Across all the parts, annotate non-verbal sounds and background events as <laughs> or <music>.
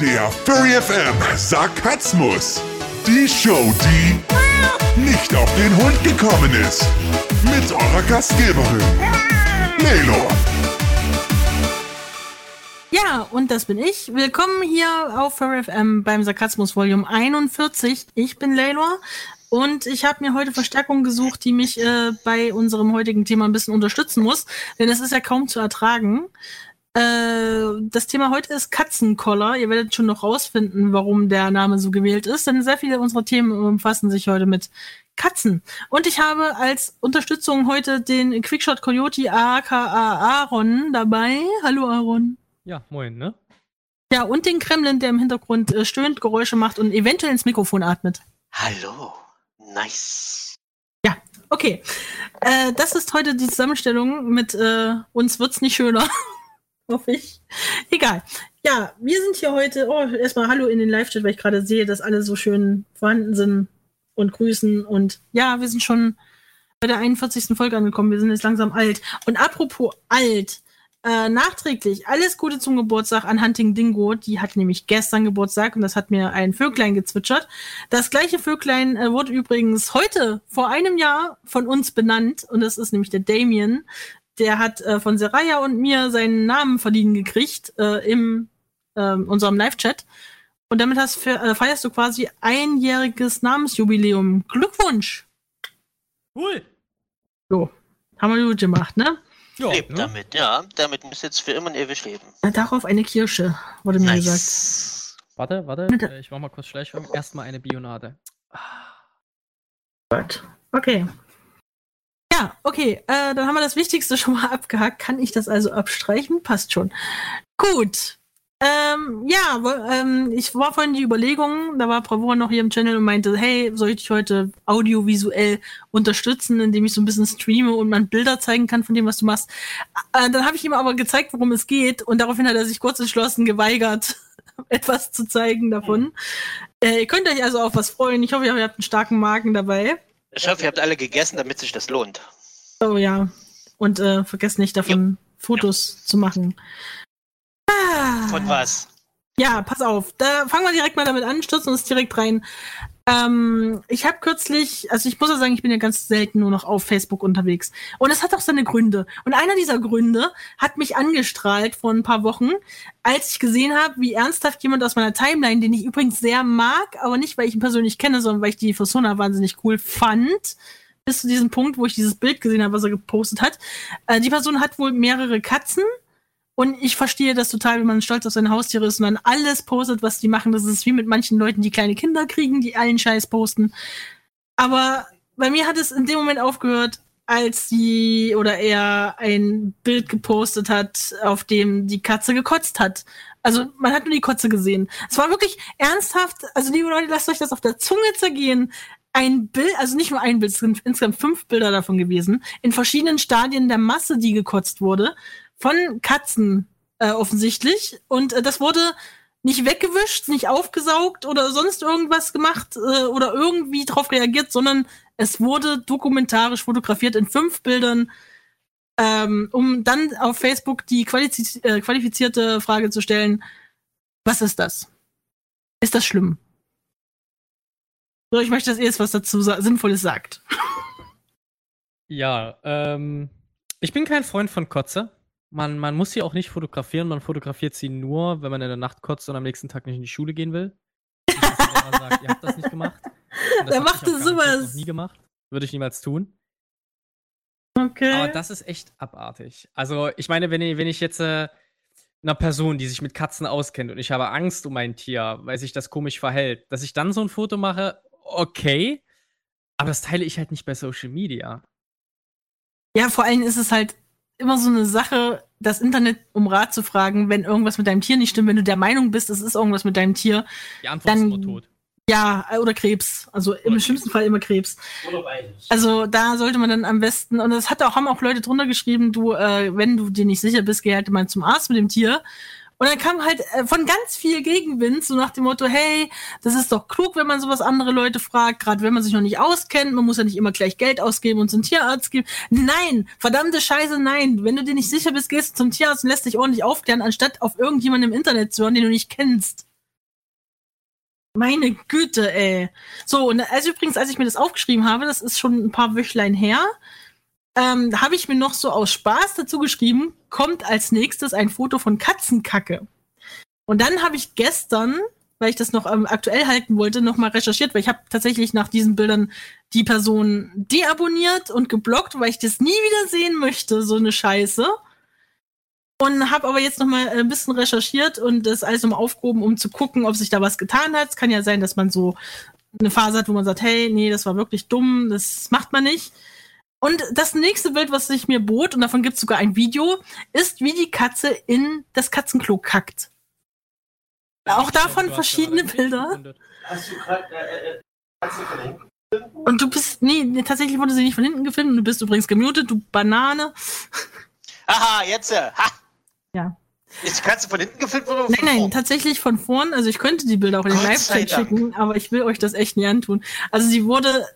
Der Furry FM Sarkasmus. Die Show, die nicht auf den Hund gekommen ist. Mit eurer Gastgeberin, Lelo. Ja, und das bin ich. Willkommen hier auf Furry FM beim Sarkasmus Volume 41. Ich bin Laylor und ich habe mir heute Verstärkung gesucht, die mich äh, bei unserem heutigen Thema ein bisschen unterstützen muss, denn es ist ja kaum zu ertragen. Äh, das Thema heute ist Katzenkoller. Ihr werdet schon noch rausfinden, warum der Name so gewählt ist, denn sehr viele unserer Themen umfassen sich heute mit Katzen. Und ich habe als Unterstützung heute den Quickshot Coyote aka Aaron dabei. Hallo Aaron. Ja, moin, ne? Ja, und den Kremlin, der im Hintergrund äh, stöhnt, Geräusche macht und eventuell ins Mikrofon atmet. Hallo. Nice. Ja, okay. Äh, das ist heute die Zusammenstellung mit äh, uns wird's nicht schöner. <laughs> <laughs> Hoffe ich. Egal. Ja, wir sind hier heute. Oh, erstmal Hallo in den Live-Chat, weil ich gerade sehe, dass alle so schön vorhanden sind und grüßen. Und ja, wir sind schon bei der 41. Folge angekommen. Wir sind jetzt langsam alt. Und apropos alt, äh, nachträglich alles Gute zum Geburtstag an Hunting Dingo. Die hat nämlich gestern Geburtstag und das hat mir ein Vöglein gezwitschert. Das gleiche Vöglein äh, wurde übrigens heute vor einem Jahr von uns benannt und das ist nämlich der Damien der hat äh, von Seraya und mir seinen Namen verliehen gekriegt äh, im äh, unserem Live-Chat. Und damit hast, äh, feierst du quasi einjähriges Namensjubiläum. Glückwunsch! Cool! So, haben wir gut gemacht, ne? Ja, Lebt ne? damit, ja. Damit muss jetzt für immer und ewig leben. Darauf eine Kirsche, wurde mir nice. gesagt. Warte, warte, äh, ich mach mal kurz Schleichung. Erstmal eine Bionade. Gut. Okay. Ja, okay, äh, dann haben wir das Wichtigste schon mal <laughs> abgehakt. Kann ich das also abstreichen? Passt schon. Gut. Ähm, ja, ähm, ich war vorhin die Überlegung, da war Bravour noch hier im Channel und meinte, hey, soll ich dich heute audiovisuell unterstützen, indem ich so ein bisschen streame und man Bilder zeigen kann von dem, was du machst. Äh, dann habe ich ihm aber gezeigt, worum es geht und daraufhin hat er sich kurz entschlossen geweigert, <laughs> etwas zu zeigen davon. Äh, ihr könnt euch also auf was freuen. Ich hoffe, ihr habt einen starken Magen dabei. Ich hoffe, ihr habt alle gegessen, damit sich das lohnt. Oh ja. Und äh, vergesst nicht davon ja. Fotos ja. zu machen. Ah. Von was? Ja, pass auf. Da fangen wir direkt mal damit an, stürzen uns direkt rein. Ähm, ich habe kürzlich, also ich muss ja sagen, ich bin ja ganz selten nur noch auf Facebook unterwegs. Und es hat auch seine Gründe. Und einer dieser Gründe hat mich angestrahlt vor ein paar Wochen, als ich gesehen habe, wie ernsthaft jemand aus meiner Timeline, den ich übrigens sehr mag, aber nicht, weil ich ihn persönlich kenne, sondern weil ich die Persona wahnsinnig cool fand, bis zu diesem Punkt, wo ich dieses Bild gesehen habe, was er gepostet hat. Äh, die Person hat wohl mehrere Katzen und ich verstehe das total, wenn man stolz auf seine Haustiere ist und dann alles postet, was die machen. Das ist wie mit manchen Leuten, die kleine Kinder kriegen, die allen Scheiß posten. Aber bei mir hat es in dem Moment aufgehört, als sie oder er ein Bild gepostet hat, auf dem die Katze gekotzt hat. Also man hat nur die Kotze gesehen. Es war wirklich ernsthaft, also liebe Leute, lasst euch das auf der Zunge zergehen. Ein Bild, also nicht nur ein Bild, es sind insgesamt fünf Bilder davon gewesen, in verschiedenen Stadien der Masse, die gekotzt wurde von Katzen äh, offensichtlich. Und äh, das wurde nicht weggewischt, nicht aufgesaugt oder sonst irgendwas gemacht äh, oder irgendwie drauf reagiert, sondern es wurde dokumentarisch fotografiert in fünf Bildern, ähm, um dann auf Facebook die qualifiz äh, qualifizierte Frage zu stellen, was ist das? Ist das schlimm? So, ich möchte, dass ihr jetzt was dazu sa Sinnvolles sagt. Ja, ähm, ich bin kein Freund von Kotze. Man, man muss sie auch nicht fotografieren, man fotografiert sie nur, wenn man in der Nacht kotzt und am nächsten Tag nicht in die Schule gehen will. sagt, ihr habt das nicht gemacht. Wer macht das sowas? noch nie gemacht. Würde ich niemals tun. Okay. Aber das ist echt abartig. Also, ich meine, wenn ich, wenn ich jetzt äh, einer Person, die sich mit Katzen auskennt und ich habe Angst um mein Tier, weil sich das komisch verhält, dass ich dann so ein Foto mache, okay. Aber das teile ich halt nicht bei Social Media. Ja, vor allem ist es halt immer so eine Sache, das Internet um Rat zu fragen, wenn irgendwas mit deinem Tier nicht stimmt, wenn du der Meinung bist, es ist irgendwas mit deinem Tier. Die Antwort dann, ist immer tot. Ja, oder Krebs. Also oder im Krebs. schlimmsten Fall immer Krebs. Oder beides. Also da sollte man dann am besten, und das hat auch, haben auch Leute drunter geschrieben, du, äh, wenn du dir nicht sicher bist, geh halt mal zum Arzt mit dem Tier. Und dann kam halt äh, von ganz viel Gegenwind, so nach dem Motto, hey, das ist doch klug, wenn man sowas andere Leute fragt, gerade wenn man sich noch nicht auskennt, man muss ja nicht immer gleich Geld ausgeben und zum Tierarzt geben. Nein, verdammte Scheiße, nein. Wenn du dir nicht sicher bist, gehst du zum Tierarzt und lässt dich ordentlich aufklären, anstatt auf irgendjemanden im Internet zu hören, den du nicht kennst. Meine Güte, ey. So, und also übrigens, als ich mir das aufgeschrieben habe, das ist schon ein paar Wöchlein her, ähm, habe ich mir noch so aus Spaß dazu geschrieben, kommt als nächstes ein Foto von Katzenkacke. Und dann habe ich gestern, weil ich das noch ähm, aktuell halten wollte, nochmal recherchiert, weil ich habe tatsächlich nach diesen Bildern die Person deabonniert und geblockt, weil ich das nie wieder sehen möchte, so eine Scheiße. Und habe aber jetzt nochmal ein bisschen recherchiert und das alles nochmal aufgehoben, um zu gucken, ob sich da was getan hat. Es kann ja sein, dass man so eine Phase hat, wo man sagt, hey, nee, das war wirklich dumm, das macht man nicht. Und das nächste Bild, was sich mir bot, und davon gibt es sogar ein Video, ist, wie die Katze in das Katzenklo kackt. Auch davon verschiedene Bilder. Hast du gerade äh, äh, Katze von hinten Und du bist, nee, tatsächlich wurde sie nicht von hinten gefilmt und du bist übrigens gemutet, du Banane. Aha, jetzt, äh, ha. Ja. Ist die Katze von hinten gefilmt oder von Nein, nein, tatsächlich von vorn. Also ich könnte die Bilder auch in den Live-Chat schicken, aber ich will euch das echt nie antun. Also sie wurde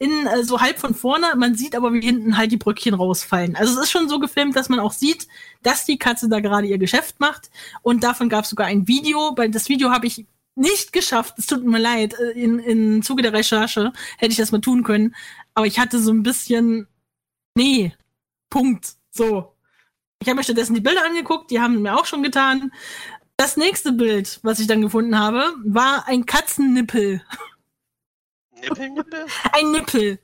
in äh, so halb von vorne, man sieht aber, wie hinten halt die Brückchen rausfallen. Also es ist schon so gefilmt, dass man auch sieht, dass die Katze da gerade ihr Geschäft macht. Und davon gab es sogar ein Video. Bei das Video habe ich nicht geschafft. Es tut mir leid. Äh, in, in Zuge der Recherche hätte ich das mal tun können. Aber ich hatte so ein bisschen, nee, Punkt. So. Ich habe mir stattdessen die Bilder angeguckt, die haben mir auch schon getan. Das nächste Bild, was ich dann gefunden habe, war ein Katzennippel. <laughs> Nippel, Nippel? Ein Nippel.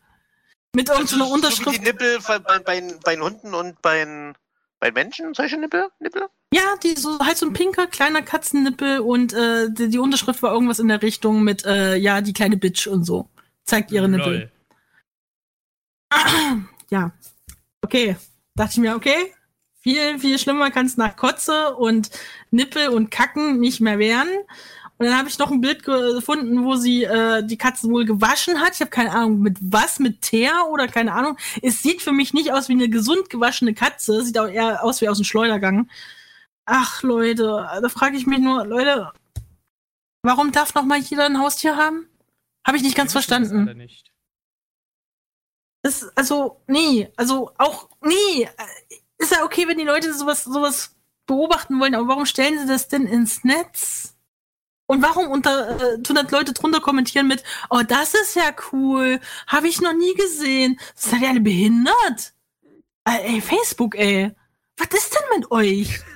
Mit irgendeiner also, Unterschrift. So die Nippel bei, bei, bei Hunden und bei, bei Menschen, solche Nippel? Nippel? Ja, die so halt so ein pinker kleiner Katzennippel und äh, die, die, Unterschrift war irgendwas in der Richtung mit äh, ja die kleine Bitch und so zeigt ihre Nippel. <clears throat> Ja, okay, dachte ich mir okay, viel viel schlimmer kann es nach Kotze und Nippel und Kacken nicht mehr werden. Und dann habe ich noch ein Bild gefunden, wo sie äh, die Katze wohl gewaschen hat. Ich habe keine Ahnung, mit was, mit Teer oder keine Ahnung. Es sieht für mich nicht aus wie eine gesund gewaschene Katze. Sieht auch eher aus wie aus dem Schleudergang. Ach, Leute, da frage ich mich nur, Leute, warum darf noch mal jeder ein Haustier haben? Habe ich nicht ganz verstanden. Das nicht. Das, also, nee, also auch, nee. Ist ja okay, wenn die Leute sowas, sowas beobachten wollen, aber warum stellen sie das denn ins Netz? Und warum unter äh, 100 Leute drunter kommentieren mit, oh, das ist ja cool, habe ich noch nie gesehen. Seid ihr alle behindert? Äh, ey, Facebook, ey. Was ist denn mit euch? <laughs>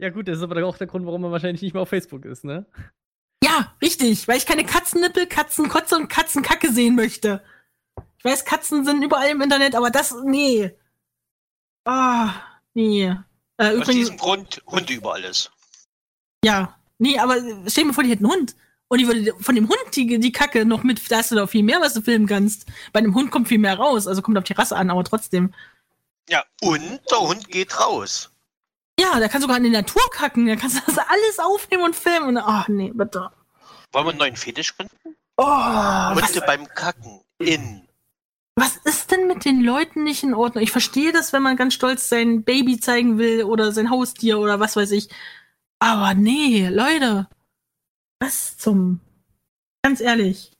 Ja gut, das ist aber auch der Grund, warum man wahrscheinlich nicht mehr auf Facebook ist, ne? Ja, richtig, weil ich keine Katzennippel, Katzenkotze und Katzenkacke sehen möchte. Ich weiß, Katzen sind überall im Internet, aber das, nee. Ah, oh, nee. Äh, Aus übrigens, diesem Grund Hunde über alles. Ja, Nee, aber stell dir mal vor, die hätten einen Hund. Und die würde von dem Hund die, die Kacke noch mit, da hast du doch viel mehr, was du filmen kannst. Bei einem Hund kommt viel mehr raus, also kommt auf die Rasse an, aber trotzdem. Ja, und der Hund geht raus. Ja, der kann sogar in die Natur kacken, da kannst du das alles aufnehmen und filmen. Und, ach nee, bitte. Wollen wir einen neuen Fetisch gründen? Oh, Hunde beim Kacken in. Was ist denn mit den Leuten nicht in Ordnung? Ich verstehe das, wenn man ganz stolz sein Baby zeigen will oder sein Haustier oder was weiß ich. Aber nee, Leute. Was zum. Ganz ehrlich.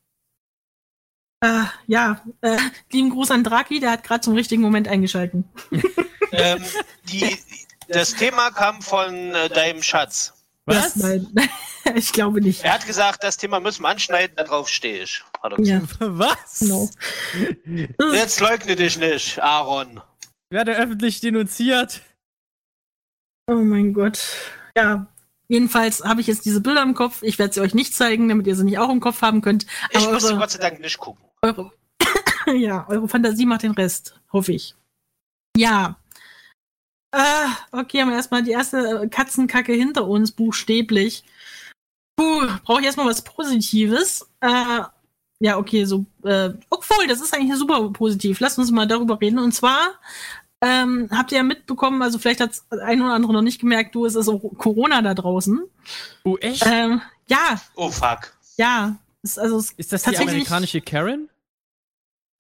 Äh, ja, äh, <laughs> lieben Gruß an Draki, der hat gerade zum richtigen Moment eingeschalten. ähm, die, das Thema kam von äh, deinem Schatz. Was? Nein, <laughs> ich glaube nicht. Er hat gesagt, das Thema müssen wir anschneiden, darauf stehe ich. Ja. Was? No. <laughs> Jetzt leugne dich nicht, Aaron. Werde öffentlich denunziert. Oh mein Gott. Ja, jedenfalls habe ich jetzt diese Bilder im Kopf. Ich werde sie euch nicht zeigen, damit ihr sie nicht auch im Kopf haben könnt. Aber ich muss eure, Gott sei Dank nicht gucken. Eure, <coughs> ja, eure Fantasie macht den Rest, hoffe ich. Ja. Äh, okay, haben wir erstmal die erste Katzenkacke hinter uns, buchstäblich. Puh, brauche ich erstmal was Positives. Äh, ja, okay, so, äh, obwohl, das ist eigentlich super positiv. Lasst uns mal darüber reden. Und zwar ähm, habt ihr ja mitbekommen, also vielleicht hat ein oder andere noch nicht gemerkt, du, es ist auch Corona da draußen. Oh, echt? Ähm, ja. Oh, fuck. Ja. Ist, also, ist das die amerikanische Karen?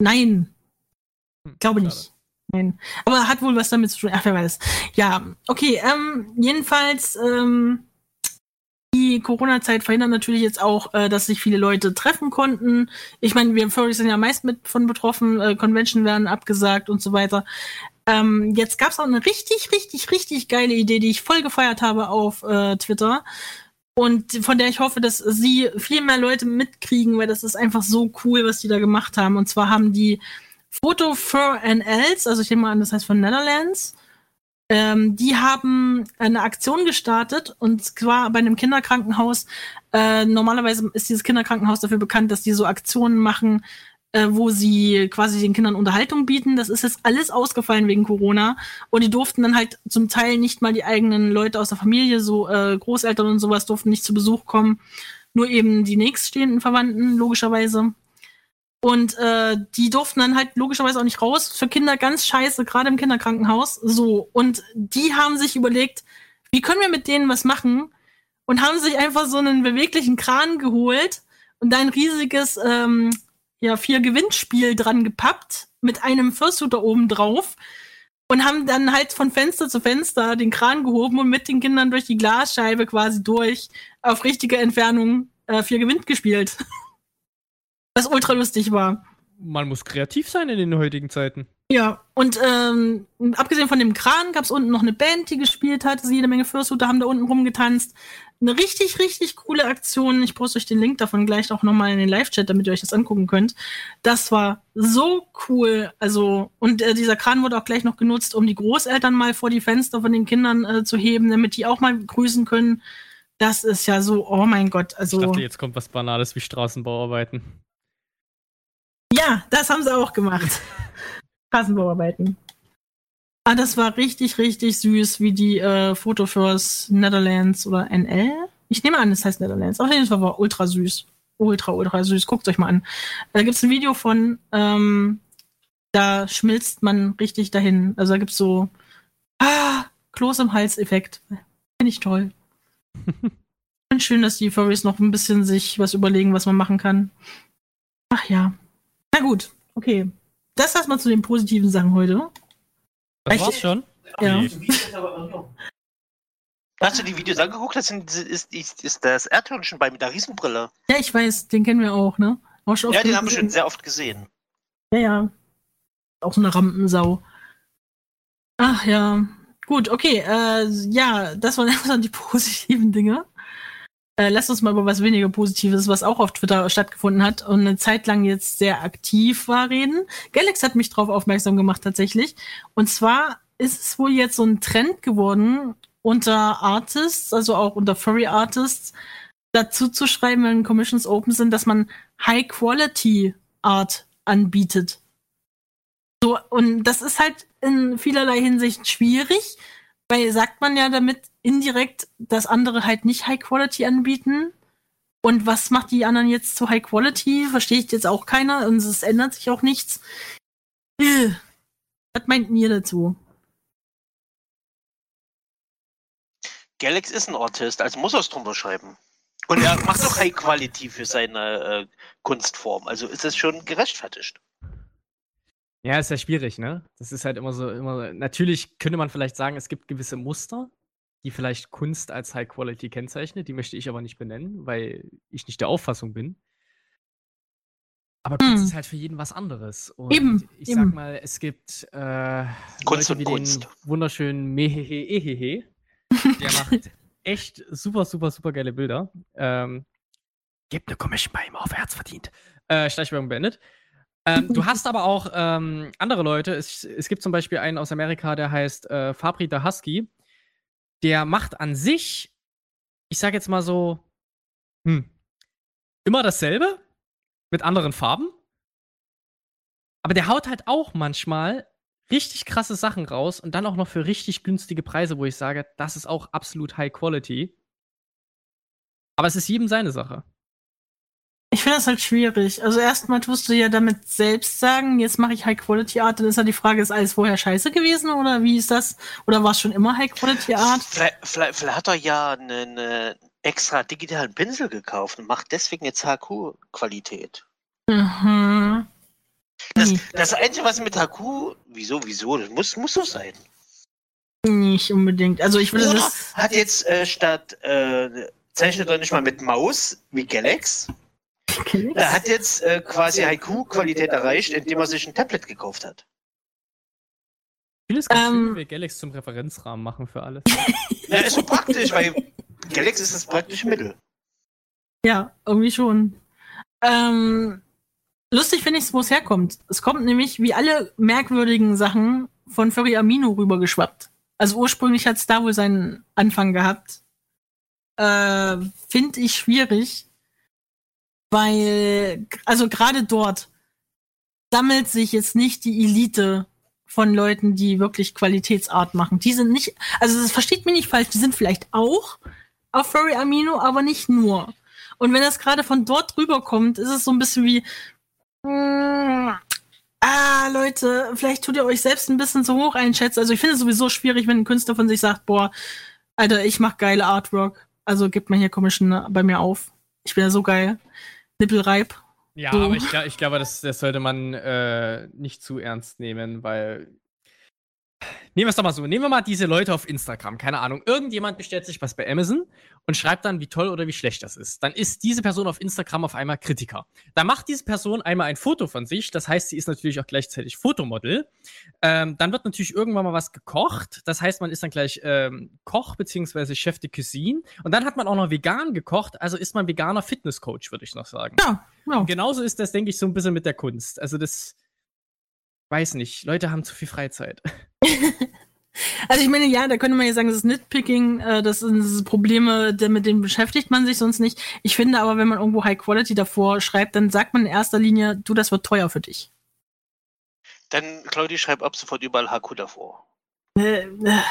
Nein. Hm, Glaube nicht. Nein. Aber hat wohl was damit zu tun. Ach, wer weiß. Ja, okay. Ähm, jedenfalls, ähm, die Corona-Zeit verhindert natürlich jetzt auch, äh, dass sich viele Leute treffen konnten. Ich meine, wir Furries sind ja meist mit von betroffen, äh, Convention werden abgesagt und so weiter. Ähm, jetzt gab es auch eine richtig, richtig, richtig geile Idee, die ich voll gefeiert habe auf äh, Twitter. und von der ich hoffe, dass sie viel mehr Leute mitkriegen, weil das ist einfach so cool, was die da gemacht haben. Und zwar haben die Photo for NLs, also ich nehme mal an, das heißt von Netherlands, ähm, die haben eine Aktion gestartet und zwar bei einem Kinderkrankenhaus. Äh, normalerweise ist dieses Kinderkrankenhaus dafür bekannt, dass die so Aktionen machen, äh, wo sie quasi den Kindern Unterhaltung bieten. Das ist jetzt alles ausgefallen wegen Corona. Und die durften dann halt zum Teil nicht mal die eigenen Leute aus der Familie, so äh, Großeltern und sowas, durften nicht zu Besuch kommen. Nur eben die nächststehenden Verwandten, logischerweise. Und äh, die durften dann halt logischerweise auch nicht raus. Für Kinder ganz scheiße, gerade im Kinderkrankenhaus. So. Und die haben sich überlegt, wie können wir mit denen was machen? Und haben sich einfach so einen beweglichen Kran geholt und ein riesiges ähm, ja, vier Gewinnspiel dran gepappt mit einem Fursuiter oben drauf und haben dann halt von Fenster zu Fenster den Kran gehoben und mit den Kindern durch die Glasscheibe quasi durch auf richtige Entfernung äh, vier gewinnt gespielt. <laughs> Was ultra lustig war. Man muss kreativ sein in den heutigen Zeiten. Ja, und ähm, abgesehen von dem Kran gab es unten noch eine Band, die gespielt hat. Also jede Menge Fursuiter haben da unten rumgetanzt. Eine richtig, richtig coole Aktion. Ich poste euch den Link davon gleich auch nochmal in den Live-Chat, damit ihr euch das angucken könnt. Das war so cool. Also, und äh, dieser Kran wurde auch gleich noch genutzt, um die Großeltern mal vor die Fenster von den Kindern äh, zu heben, damit die auch mal grüßen können. Das ist ja so, oh mein Gott. Also, ich dachte, jetzt kommt was Banales wie Straßenbauarbeiten. Ja, das haben sie auch gemacht. <laughs> Straßenbauarbeiten. Ah, das war richtig, richtig süß, wie die äh, Foto fürs Netherlands oder NL. Ich nehme an, es heißt Netherlands. Auf jeden Fall war ultra süß. Ultra, ultra süß. Guckt euch mal an. Da gibt's ein Video von, ähm, da schmilzt man richtig dahin. Also da gibt's so ah, Kloß im Hals-Effekt. Finde ich toll. <laughs> Finde schön, dass die Furries noch ein bisschen sich was überlegen, was man machen kann. Ach ja. Na gut, okay. Das erstmal zu den positiven Sachen heute. Das war's schon? Ja. Hast du die Videos angeguckt? Das sind, ist, ist, ist das Erdhörnchen bei mit der Riesenbrille. Ja, ich weiß, den kennen wir auch, ne? Auch schon Ja, den haben wir schon sehr oft gesehen. Ja, ja. Auch so eine Rampensau. Ach ja. Gut, okay. Äh, ja, das waren <laughs> erstmal die positiven Dinge. Äh, lasst uns mal über was weniger Positives, was auch auf Twitter stattgefunden hat und eine Zeit lang jetzt sehr aktiv war, reden. Galax hat mich darauf aufmerksam gemacht tatsächlich. Und zwar ist es wohl jetzt so ein Trend geworden unter Artists, also auch unter Furry Artists, dazu zu schreiben, wenn Commissions open sind, dass man High-Quality-Art anbietet. So, und das ist halt in vielerlei Hinsicht schwierig, weil sagt man ja damit indirekt, dass andere halt nicht High Quality anbieten. Und was macht die anderen jetzt zu High Quality? Verstehe ich jetzt auch keiner und es ändert sich auch nichts. Äh, Was meint ihr dazu? Galax ist ein Artist, also muss er es drunter schreiben. Und er macht doch High Quality für seine äh, Kunstform. Also ist es schon gerechtfertigt. Ja, ist ja schwierig, ne? Das ist halt immer so, immer. Natürlich könnte man vielleicht sagen, es gibt gewisse Muster, die vielleicht Kunst als High Quality kennzeichnet. Die möchte ich aber nicht benennen, weil ich nicht der Auffassung bin. Aber Kunst Hm. ist halt für jeden was anderes. Und Eben, ich eben. sag mal, es gibt äh, Kunst Leute und wie Kunst. den wunderschönen Mehehe Ehehe. <laughs> Der macht echt super, super, super geile Bilder. Ähm, gebt eine Commission bei ihm auf, er hat's verdient. Äh, Schleichwerbung beendet. Ähm, du hast aber auch ähm, andere Leute. Es, es gibt zum Beispiel einen aus Amerika, der heißt äh, Fabri Husky. Der macht an sich, ich sag jetzt mal so, hm, immer dasselbe mit anderen Farben. Aber der haut halt auch manchmal richtig krasse Sachen raus und dann auch noch für richtig günstige Preise, wo ich sage, das ist auch absolut High Quality. Aber es ist jedem seine Sache. Ich finde das halt schwierig. Also erstmal tust du ja damit selbst sagen, jetzt mache ich High Quality Art, dann ist ja die Frage, ist alles vorher scheiße gewesen oder wie ist das? Oder war es schon immer High Quality Art? Vielleicht, vielleicht, vielleicht hat er ja einen äh, extra digitalen Pinsel gekauft und macht deswegen jetzt HQ-Qualität. Mhm. Das, das Einzige, was mit HQ, wieso, wieso, das muss, muss so sein. Nicht unbedingt. Also ich würde Oder das. hat jetzt äh, statt, äh, zeichnet er nicht mal mit Maus wie Galax, er hat jetzt äh, quasi HQ-Qualität erreicht, indem er sich ein Tablet gekauft hat. Ich finde es ganz schön, Ähm. wir Galax zum Referenzrahmen machen für alles. <laughs> Ja, ist so praktisch, weil Galax ist das praktische Mittel. Ja, irgendwie schon. Ähm, lustig finde ich es, wo es herkommt. Es kommt nämlich wie alle merkwürdigen Sachen von Furry Amino rübergeschwappt. Also ursprünglich hat es da wohl seinen Anfang gehabt. Äh, finde ich schwierig, weil, also gerade dort sammelt sich jetzt nicht die Elite von Leuten, die wirklich Qualitätsart machen. Die sind nicht, also das versteht mich nicht falsch, die sind vielleicht auch auf Furry Amino, aber nicht nur. Und wenn das gerade von dort rüberkommt, ist es so ein bisschen wie, mm, ah, Leute, vielleicht tut ihr euch selbst ein bisschen zu hoch einschätzen. Also ich finde es sowieso schwierig, wenn ein Künstler von sich sagt, boah, Alter, ich mach geile Artwork. Also gibt man hier Commission bei mir auf. Ich bin ja so geil. Nippelreib. Ja, So. aber ich, ich glaube, das, das sollte man äh, nicht zu ernst nehmen, weil. Nehmen wir es doch mal so. Nehmen wir mal diese Leute auf Instagram. Keine Ahnung. Irgendjemand bestellt sich was bei Amazon und schreibt dann, wie toll oder wie schlecht das ist. Dann ist diese Person auf Instagram auf einmal Kritiker. Dann macht diese Person einmal ein Foto von sich. Das heißt, sie ist natürlich auch gleichzeitig Fotomodel. Ähm, dann wird natürlich irgendwann mal was gekocht. Das heißt, man ist dann gleich ähm, Koch bzw. Chef de Cuisine. Und dann hat man auch noch vegan gekocht. Also ist man veganer Fitnesscoach, würde ich noch sagen. Ja, ja. Und genauso ist das, denke ich, so ein bisschen mit der Kunst. Also das weiß nicht. Leute haben zu viel Freizeit. <laughs> Also ich meine, ja, da könnte man ja sagen, das ist Nitpicking, äh, das sind Probleme, mit denen beschäftigt man sich sonst nicht. Ich finde aber, wenn man irgendwo High Quality davor schreibt, dann sagt man in erster Linie, du, das wird teuer für dich. Dann, Claudi, schreib ab sofort überall Haku davor. Äh, äh,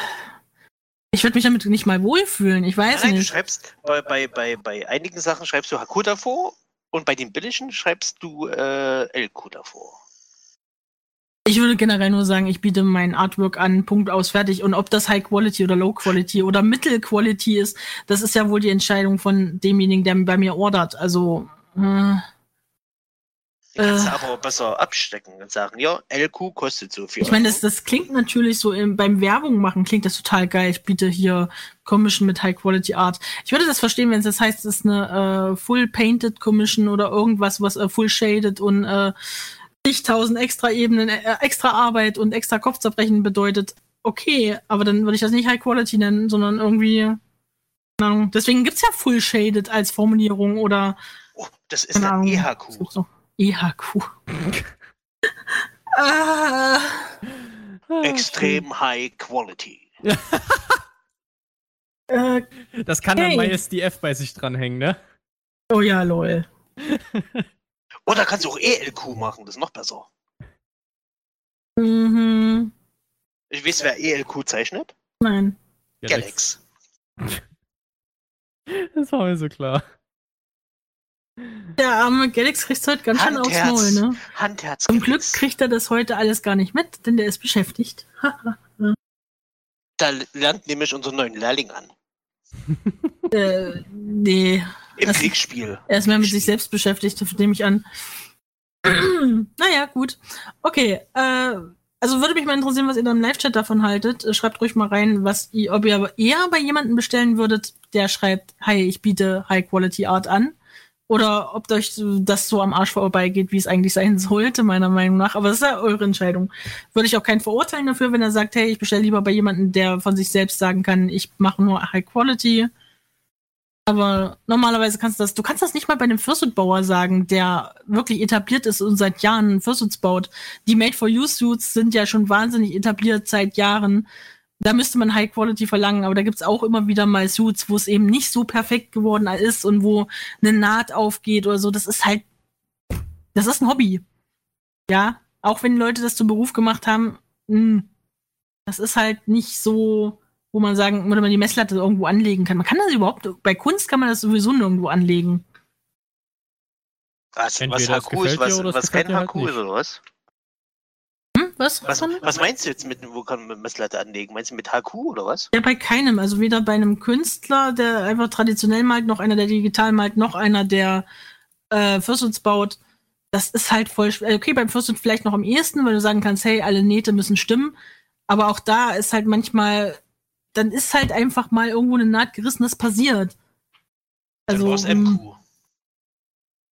ich würde mich damit nicht mal wohlfühlen, ich weiß Nein, du nicht. schreibst bei, bei, bei, bei einigen Sachen schreibst du Haku davor und bei den billigen schreibst du äh, LQ davor. Ich würde generell nur sagen, ich biete mein Artwork an, Punkt aus, fertig. Und ob das High Quality oder Low Quality oder Mittel Quality ist, das ist ja wohl die Entscheidung von demjenigen, der bei mir ordert. Also, äh, Die kannst Äh. du aber besser abstecken und sagen, ja, LQ kostet so viel. Ich meine, das, das klingt natürlich so im, beim Werbung machen, klingt das total geil. Ich biete hier Commission mit High Quality Art. Ich würde das verstehen, wenn es das heißt, es ist eine äh, Full Painted Commission oder irgendwas, was äh, Full Shaded und äh, zigtausend extra Ebenen, äh, extra Arbeit und extra Kopfzerbrechen bedeutet. Okay, aber dann würde ich das nicht High Quality nennen, sondern irgendwie. keine Ahnung. Deswegen gibt's ja Full Shaded als Formulierung oder oh, das ist Ahnung. EHQ. Noch? EHQ. ah. Extrem High Quality. <laughs> Äh, Das kann Hey. dann MySDF bei sich dranhängen, ne? oh ja, lol. <laughs> Oder kannst du auch ELQ machen, das ist noch besser. Mhm. Ich weiß, wer ELQ zeichnet? Nein. Galax. <laughs> Das war mir so klar. Der arme Galax kriegt heute ganz schön aufs. Maul, ne? Handherz. Zum Glück kriegt er das heute alles gar nicht mit, denn der ist beschäftigt. <laughs> Da lernt nämlich unseren neuen Lehrling an. äh, nee, Im Das- Kriegsspiel. er ist mehr mit sich selbst beschäftigt, nehme ich an. <clears throat> naja, gut. Okay, äh, also würde mich mal interessieren, was ihr dann im Live-Chat davon haltet. Äh, Schreibt ruhig mal rein, was ihr, ob ihr aber eher bei jemandem bestellen würdet, der schreibt, hi, ich biete High-Quality-Art an. Oder ob euch das so am Arsch vorbeigeht, wie es eigentlich sein <laughs> sollte, meiner Meinung nach. Aber das ist ja eure Entscheidung. Würde ich auch keinen verurteilen dafür, wenn er sagt, hey, ich bestelle lieber bei jemandem, der von sich selbst sagen kann, ich mache nur High Quality. Aber normalerweise kannst du das, du kannst das nicht mal bei einem Fursuit-Bauer sagen, der wirklich etabliert ist und seit Jahren Fursuits baut. Die Made-for-You-Suits sind ja schon wahnsinnig etabliert seit Jahren. Da müsste man High Quality verlangen, aber da gibt's auch immer wieder mal Suits, wo es eben nicht so perfekt geworden ist und wo eine Naht aufgeht oder so. Das ist halt, das ist ein Hobby. Ja, auch wenn Leute das zum Beruf gemacht haben, mh, das ist halt nicht so, wo man sagen, oder man die Messlatte irgendwo anlegen kann. Man kann das überhaupt, bei Kunst kann man das sowieso nirgendwo anlegen. Was, was Entweder HQ gefällt ist, was, was kein halt HQ nicht. ist, oder was? Hm, was? Was, was meinst du jetzt mit, wo kann man Messlatte anlegen? Meinst du mit HQ oder was? Ja, bei keinem. Also weder bei einem Künstler, der einfach traditionell malt, noch einer, der digital malt, noch einer, der äh, Fursuits baut. Das ist halt voll schwer. Okay, beim Fursuit vielleicht noch am ehesten, weil du sagen kannst, hey, alle Nähte müssen stimmen. Aber auch da ist halt manchmal, dann ist halt einfach mal irgendwo eine Naht gerissen, das passiert. Also, war's ähm, MQ.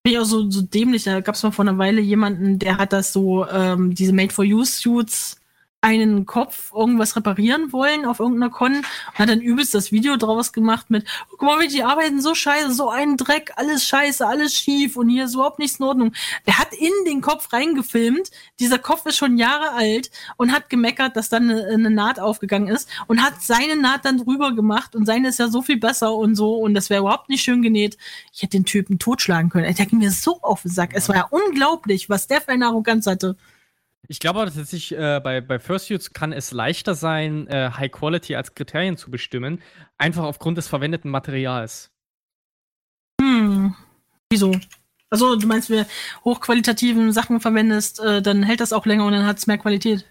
Bin ich auch so, so dämlich. Da gab es mal vor einer Weile jemanden, der hat das so, ähm, diese Made-for-You-Suits einen Kopf irgendwas reparieren wollen auf irgendeiner Con und hat dann übelst das Video draus gemacht mit, guck mal, wie die arbeiten so scheiße, so ein Dreck, alles scheiße, alles schief und hier ist überhaupt nichts in Ordnung. Der hat in den Kopf reingefilmt, dieser Kopf ist schon Jahre alt und hat gemeckert, dass dann eine, eine Naht aufgegangen ist und hat seine Naht dann drüber gemacht und seine ist ja so viel besser und so und das wäre überhaupt nicht schön genäht. Ich hätte den Typen totschlagen können. Der ging mir so auf den Sack. Es war ja unglaublich, was der für eine Arroganz hatte. Ich glaube aber tatsächlich, äh, bei, bei Fursuits kann es leichter sein, äh, High Quality als Kriterien zu bestimmen, einfach aufgrund des verwendeten Materials. Hm. Wieso? Also, du meinst, wenn du hochqualitativen Sachen verwendest, äh, dann hält das auch länger und dann hat es mehr Qualität.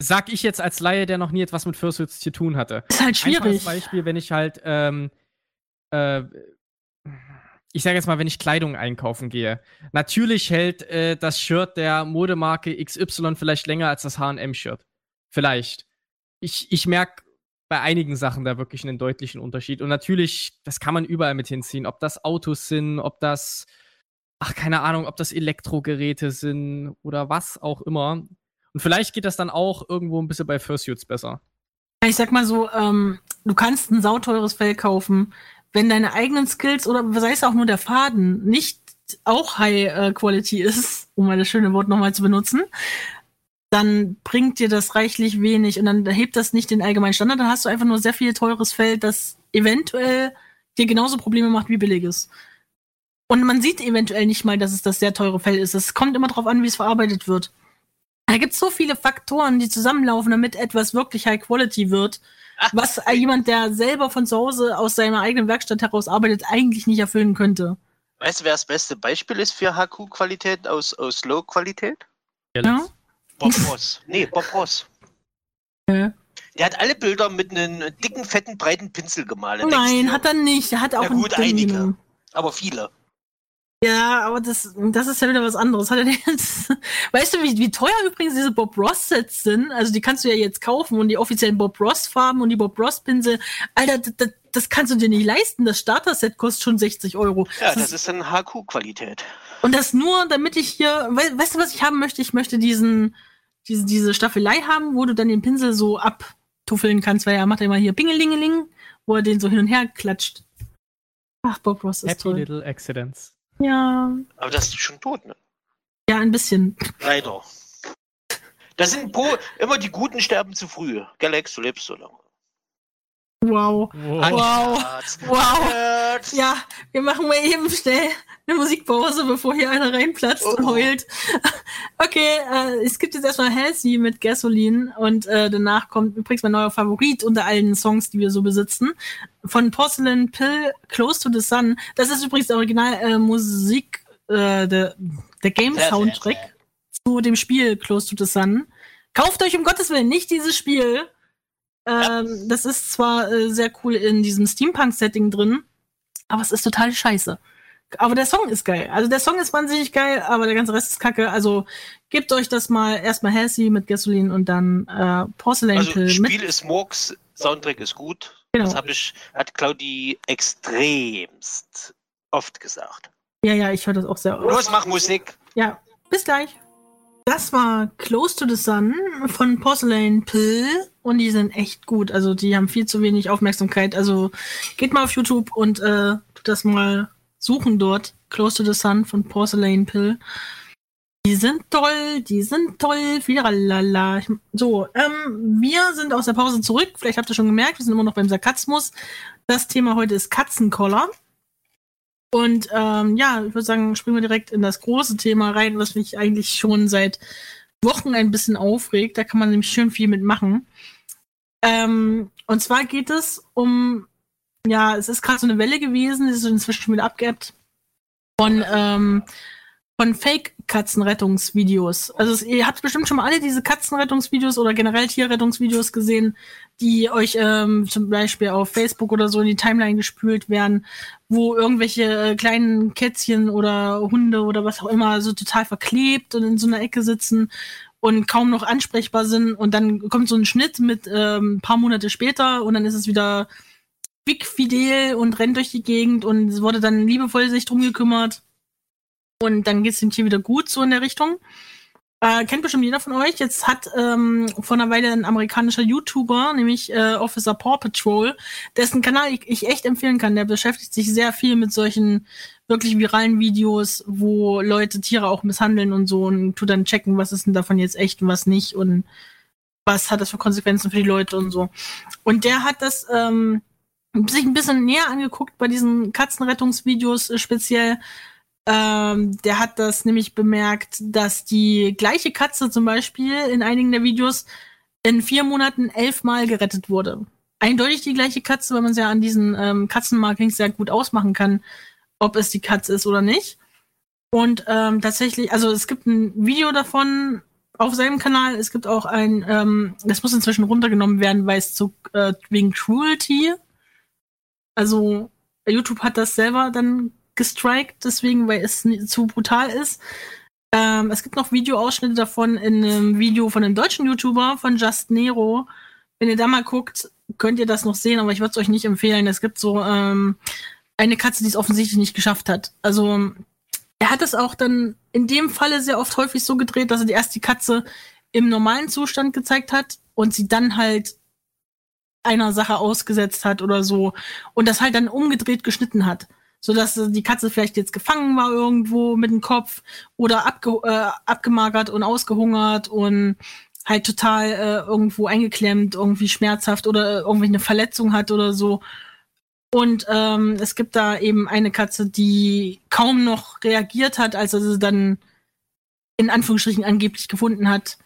Sag ich jetzt als Laie, der noch nie etwas mit Fursuits zu tun hatte. Ist halt schwierig. Einfaches Beispiel, wenn ich halt ähm, äh, ich sage jetzt mal, wenn ich Kleidung einkaufen gehe. Natürlich hält äh, das Shirt der Modemarke XY vielleicht länger als das HM-Shirt. Vielleicht. Ich, ich merke bei einigen Sachen da wirklich einen deutlichen Unterschied. Und natürlich, das kann man überall mit hinziehen. Ob das Autos sind, ob das, ach, keine Ahnung, ob das Elektrogeräte sind oder was auch immer. Und vielleicht geht das dann auch irgendwo ein bisschen bei Fursuits besser. Ich sag mal so, ähm, du kannst ein sauteures Fell kaufen, wenn deine eigenen Skills oder sei es auch nur der Faden nicht auch High äh, Quality ist, um mal das schöne Wort nochmal zu benutzen, dann bringt dir das reichlich wenig und dann hebt das nicht den allgemeinen Standard, dann hast du einfach nur sehr viel teures Feld, das eventuell dir genauso Probleme macht wie billiges. Und man sieht eventuell nicht mal, dass es das sehr teure Fell ist. Es kommt immer darauf an, wie es verarbeitet wird. Da gibt es so viele Faktoren, die zusammenlaufen, damit etwas wirklich High Quality wird was jemand, der selber von zu Hause aus seiner eigenen Werkstatt heraus arbeitet, eigentlich nicht erfüllen könnte. Weißt du, wer das beste Beispiel ist für HQ-Qualität aus, aus Low-Qualität? Ja? Bob Ross. Nee, Bob Ross. Ja. Der hat alle Bilder mit einem dicken, fetten, breiten Pinsel gemalt. Nein, hat er nicht. Er hat auch Na gut, einige. Aber viele. Ja, aber das, das ist ja wieder was anderes. Hat er jetzt, <laughs> weißt du, wie, wie teuer übrigens diese Bob Ross Sets sind? Also die kannst du ja jetzt kaufen und die offiziellen Bob Ross Farben und die Bob Ross Pinsel. Alter, das, das kannst du dir nicht leisten. Das Starter Set kostet schon 60 Euro. Ja, das, das ist dann HQ-Qualität. Und das nur, damit ich hier, we weißt du, was ich haben möchte? Ich möchte diesen, diese, diese Staffelei haben, wo du dann den Pinsel so abtuffeln kannst, weil er macht ja immer hier Bingelingeling, wo er den so hin und her klatscht. Ach, Bob Ross ist Happy toll. Little Accidents. Ja. Aber das ist schon tot, ne? Ja, ein bisschen. Leider. Das sind po immer die Guten sterben zu früh. Galax, du lebst so lange. Wow. Wow. Wow. Ja, wir machen mal eben schnell eine Musikpause, bevor hier einer reinplatzt Oh, und oh. heult. <laughs> Okay, äh, es gibt jetzt erstmal Halsey mit Gasoline und äh, danach kommt übrigens mein neuer Favorit unter allen Songs, die wir so besitzen. Von Porcelain Pill, Close to the Sun. Das ist übrigens der Original äh, Musik, äh, der, der Game Soundtrack zu dem Spiel Close to the Sun. Kauft euch um Gottes Willen nicht dieses Spiel. Ähm, Das ist zwar äh, sehr cool in diesem Steampunk-Setting drin, aber es ist total scheiße. Aber der Song ist geil. Also der Song ist wahnsinnig geil, aber der ganze Rest ist kacke. Also gebt euch das mal erstmal Halsey mit Gasoline und dann äh, Porcelain Also Pill Spiel mit. ist Murks, Soundtrack ist gut. Genau. Das habe ich, hat Claudi extremst oft gesagt. Ja, ja, ich höre das auch sehr oft. Los, mach Musik. Ja, bis gleich. Das war Close to the Sun von Porcelain Pill und die sind echt gut. Also die haben viel zu wenig Aufmerksamkeit. Also geht mal auf YouTube und äh, das mal suchen dort. Close to the Sun von Porcelain Pill. Die sind toll, die sind toll, lala. So, ähm, wir sind aus der Pause zurück. Vielleicht habt ihr schon gemerkt, wir sind immer noch beim Sarkasmus. Das Thema heute ist Katzenkoller. Und ähm, ja, ich würde sagen, springen wir direkt in das große Thema rein, was mich eigentlich schon seit Wochen ein bisschen aufregt. Da kann man nämlich schön viel mitmachen. Ähm, und zwar geht es um, ja, es ist gerade so eine Welle gewesen, die ist inzwischen wieder abgeebbt, von, ähm, von Fake-Katzenrettungsvideos. Also ihr habt bestimmt schon mal alle diese Katzenrettungsvideos oder generell Tierrettungsvideos gesehen, die euch ähm, zum Beispiel auf Facebook oder so in die Timeline gespült werden, wo irgendwelche äh, kleinen Kätzchen oder Hunde oder was auch immer so total verklebt und in so einer Ecke sitzen und kaum noch ansprechbar sind und dann kommt so ein Schnitt mit ähm, ein paar Monate später und dann ist es wieder big fidel und rennt durch die Gegend und es wurde dann liebevoll sich drum gekümmert und dann geht's dem Tier wieder gut so in der Richtung. Äh, kennt bestimmt jeder von euch. Jetzt hat ähm, vor einer Weile ein amerikanischer YouTuber, nämlich äh, Officer Paw Patrol, dessen Kanal ich, ich echt empfehlen kann. Der beschäftigt sich sehr viel mit solchen wirklich viralen Videos, wo Leute Tiere auch misshandeln und so und tut dann checken, was ist denn davon jetzt echt und was nicht und was hat das für Konsequenzen für die Leute und so. Und der hat das ähm, sich ein bisschen näher angeguckt bei diesen Katzenrettungsvideos äh, speziell ähm, der hat das nämlich bemerkt, dass die gleiche Katze zum Beispiel in einigen der Videos in vier Monaten elfmal gerettet wurde. Eindeutig die gleiche Katze, weil man es ja an diesen ähm, Katzenmarkings sehr gut ausmachen kann, ob es die Katze ist oder nicht. Und ähm, tatsächlich, also es gibt ein Video davon auf seinem Kanal. Es gibt auch ein, ähm, das muss inzwischen runtergenommen werden, weil es zu äh, wegen Cruelty. Also YouTube hat das selber dann gestrikt, deswegen, weil es zu brutal ist. Ähm, es gibt noch Videoausschnitte davon in einem Video von einem deutschen YouTuber, von Just Nero. Wenn ihr da mal guckt, könnt ihr das noch sehen, aber ich würde es euch nicht empfehlen. Es gibt so ähm, eine Katze, die es offensichtlich nicht geschafft hat. Also er hat es auch dann in dem Falle sehr oft häufig so gedreht, dass er die erst die Katze im normalen Zustand gezeigt hat und sie dann halt einer Sache ausgesetzt hat oder so und das halt dann umgedreht geschnitten hat so dass die Katze vielleicht jetzt gefangen war irgendwo mit dem Kopf oder abge äh, abgemagert und ausgehungert und halt total äh, irgendwo eingeklemmt, irgendwie schmerzhaft oder irgendwie eine Verletzung hat oder so. Und ähm, es gibt da eben eine Katze, die kaum noch reagiert hat, als er sie dann in Anführungsstrichen angeblich gefunden hat.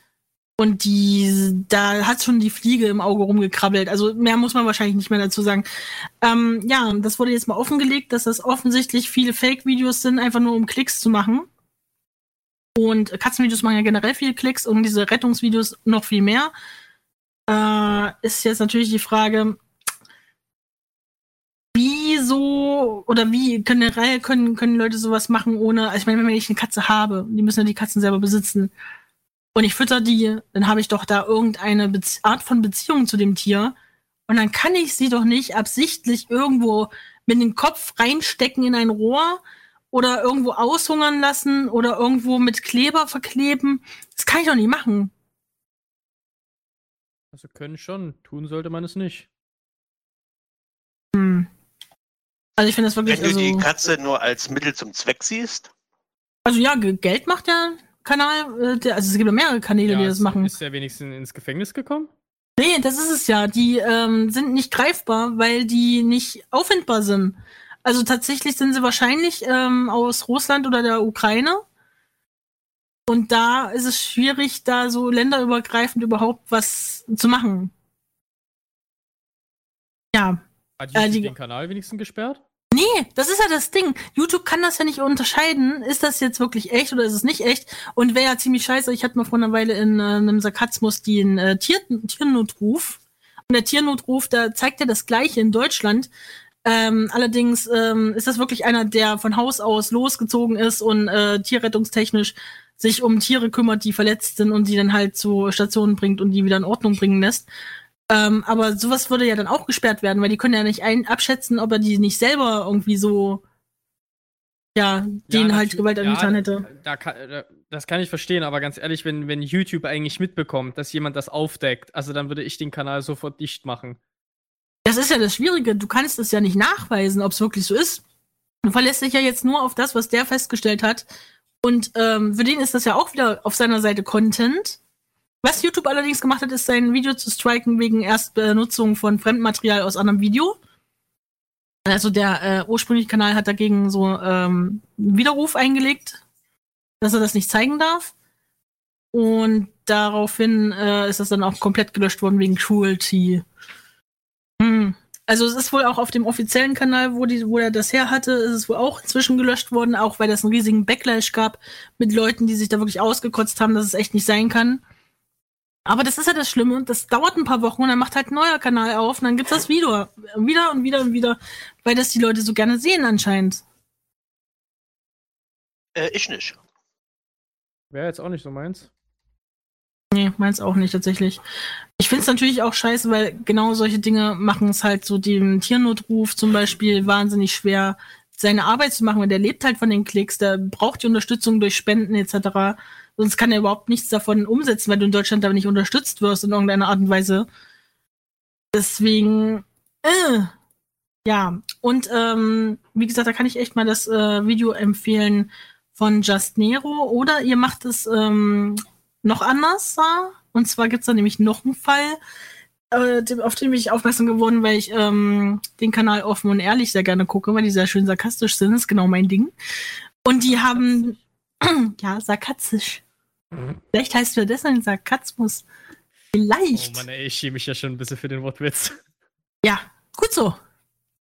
Und die, da hat schon die Fliege im Auge rumgekrabbelt. Also mehr muss man wahrscheinlich nicht mehr dazu sagen. Ähm, ja, das wurde jetzt mal offengelegt, dass das offensichtlich viele Fake-Videos sind, einfach nur um Klicks zu machen. Und Katzenvideos machen ja generell viele Klicks und diese Rettungsvideos noch viel mehr. Äh, ist jetzt natürlich die Frage, wieso oder wie generell können, können Leute sowas machen, ohne, also ich meine, wenn ich eine Katze habe, die müssen ja die Katzen selber besitzen und ich fütter die, dann habe ich doch da irgendeine Bezie Art von Beziehung zu dem Tier. Und dann kann ich sie doch nicht absichtlich irgendwo mit dem Kopf reinstecken in ein Rohr oder irgendwo aushungern lassen oder irgendwo mit Kleber verkleben. Das kann ich doch nicht machen. Also können schon, tun sollte man es nicht. Hm. Also ich finde das wirklich. Wenn du also, die Katze nur als Mittel zum Zweck siehst? Also ja, Geld macht ja Kanal, äh, also es gibt ja mehrere Kanäle, ja, die das machen. Ist der wenigstens ins Gefängnis gekommen? Nee, das ist es ja. Die ähm, sind nicht greifbar, weil die nicht auffindbar sind. Also tatsächlich sind sie wahrscheinlich ähm, aus Russland oder der Ukraine. Und da ist es schwierig, da so länderübergreifend überhaupt was zu machen. Ja. Hat YouTube äh, die, den Kanal wenigstens gesperrt? Nee, das ist ja das Ding. YouTube kann das ja nicht unterscheiden. Ist das jetzt wirklich echt oder ist es nicht echt? Und wäre ja ziemlich scheiße. Ich hatte mal vor einer Weile in äh, einem Sarkasmus den äh, Tier Tiernotruf. Und der Tiernotruf, da zeigt ja das Gleiche in Deutschland. Ähm, allerdings ähm, ist das wirklich einer, der von Haus aus losgezogen ist und äh, tierrettungstechnisch sich um Tiere kümmert, die verletzt sind und die dann halt zu Stationen bringt und die wieder in Ordnung bringen lässt. Ähm, aber sowas würde ja dann auch gesperrt werden, weil die können ja nicht ein abschätzen, ob er die nicht selber irgendwie so ja, denen ja, halt Gewalt angetan ja, hätte. Da, da, das kann ich verstehen, aber ganz ehrlich, wenn, wenn YouTube eigentlich mitbekommt, dass jemand das aufdeckt, also dann würde ich den Kanal sofort dicht machen. Das ist ja das Schwierige. Du kannst es ja nicht nachweisen, ob es wirklich so ist. Du verlässt dich ja jetzt nur auf das, was der festgestellt hat. Und ähm, für den ist das ja auch wieder auf seiner Seite Content. Was YouTube allerdings gemacht hat, ist sein Video zu striken wegen Erstbenutzung von Fremdmaterial aus anderem Video. Also der äh, ursprüngliche Kanal hat dagegen so ähm, Widerruf eingelegt, dass er das nicht zeigen darf. Und daraufhin äh, ist das dann auch komplett gelöscht worden wegen Cruelty. Hm. Also es ist wohl auch auf dem offiziellen Kanal, wo, die, wo er das her hatte, ist es wohl auch inzwischen gelöscht worden, auch weil das einen riesigen Backlash gab mit Leuten, die sich da wirklich ausgekotzt haben, dass es echt nicht sein kann. Aber das ist ja das Schlimme. Das dauert ein paar Wochen und dann macht halt ein neuer Kanal auf und dann gibt's das Video. Wieder und wieder und wieder, weil das die Leute so gerne sehen anscheinend. Äh, ich nicht. Wäre jetzt auch nicht so meins. Nee, meins auch nicht tatsächlich. Ich find's natürlich auch scheiße, weil genau solche Dinge machen es halt so dem Tiernotruf zum Beispiel wahnsinnig schwer, seine Arbeit zu machen, weil der lebt halt von den Klicks, der braucht die Unterstützung durch Spenden etc. Sonst kann er überhaupt nichts davon umsetzen, weil du in Deutschland da nicht unterstützt wirst in irgendeiner Art und Weise. Deswegen, äh, ja. Und ähm, wie gesagt, da kann ich echt mal das äh, Video empfehlen von Just Nero. Oder ihr macht es ähm, noch anders. Und zwar gibt's da nämlich noch einen Fall, äh, auf den bin ich aufmerksam geworden, weil ich ähm, den Kanal offen und ehrlich sehr gerne gucke, weil die sehr schön sarkastisch sind. Das ist genau mein Ding. Und die haben, <clears throat> ja, sarkastisch. Vielleicht heißt wir deswegen Sarkasmus. Vielleicht. Oh Mann, ey, ich schäme mich ja schon ein bisschen für den Wortwitz. Ja, gut so.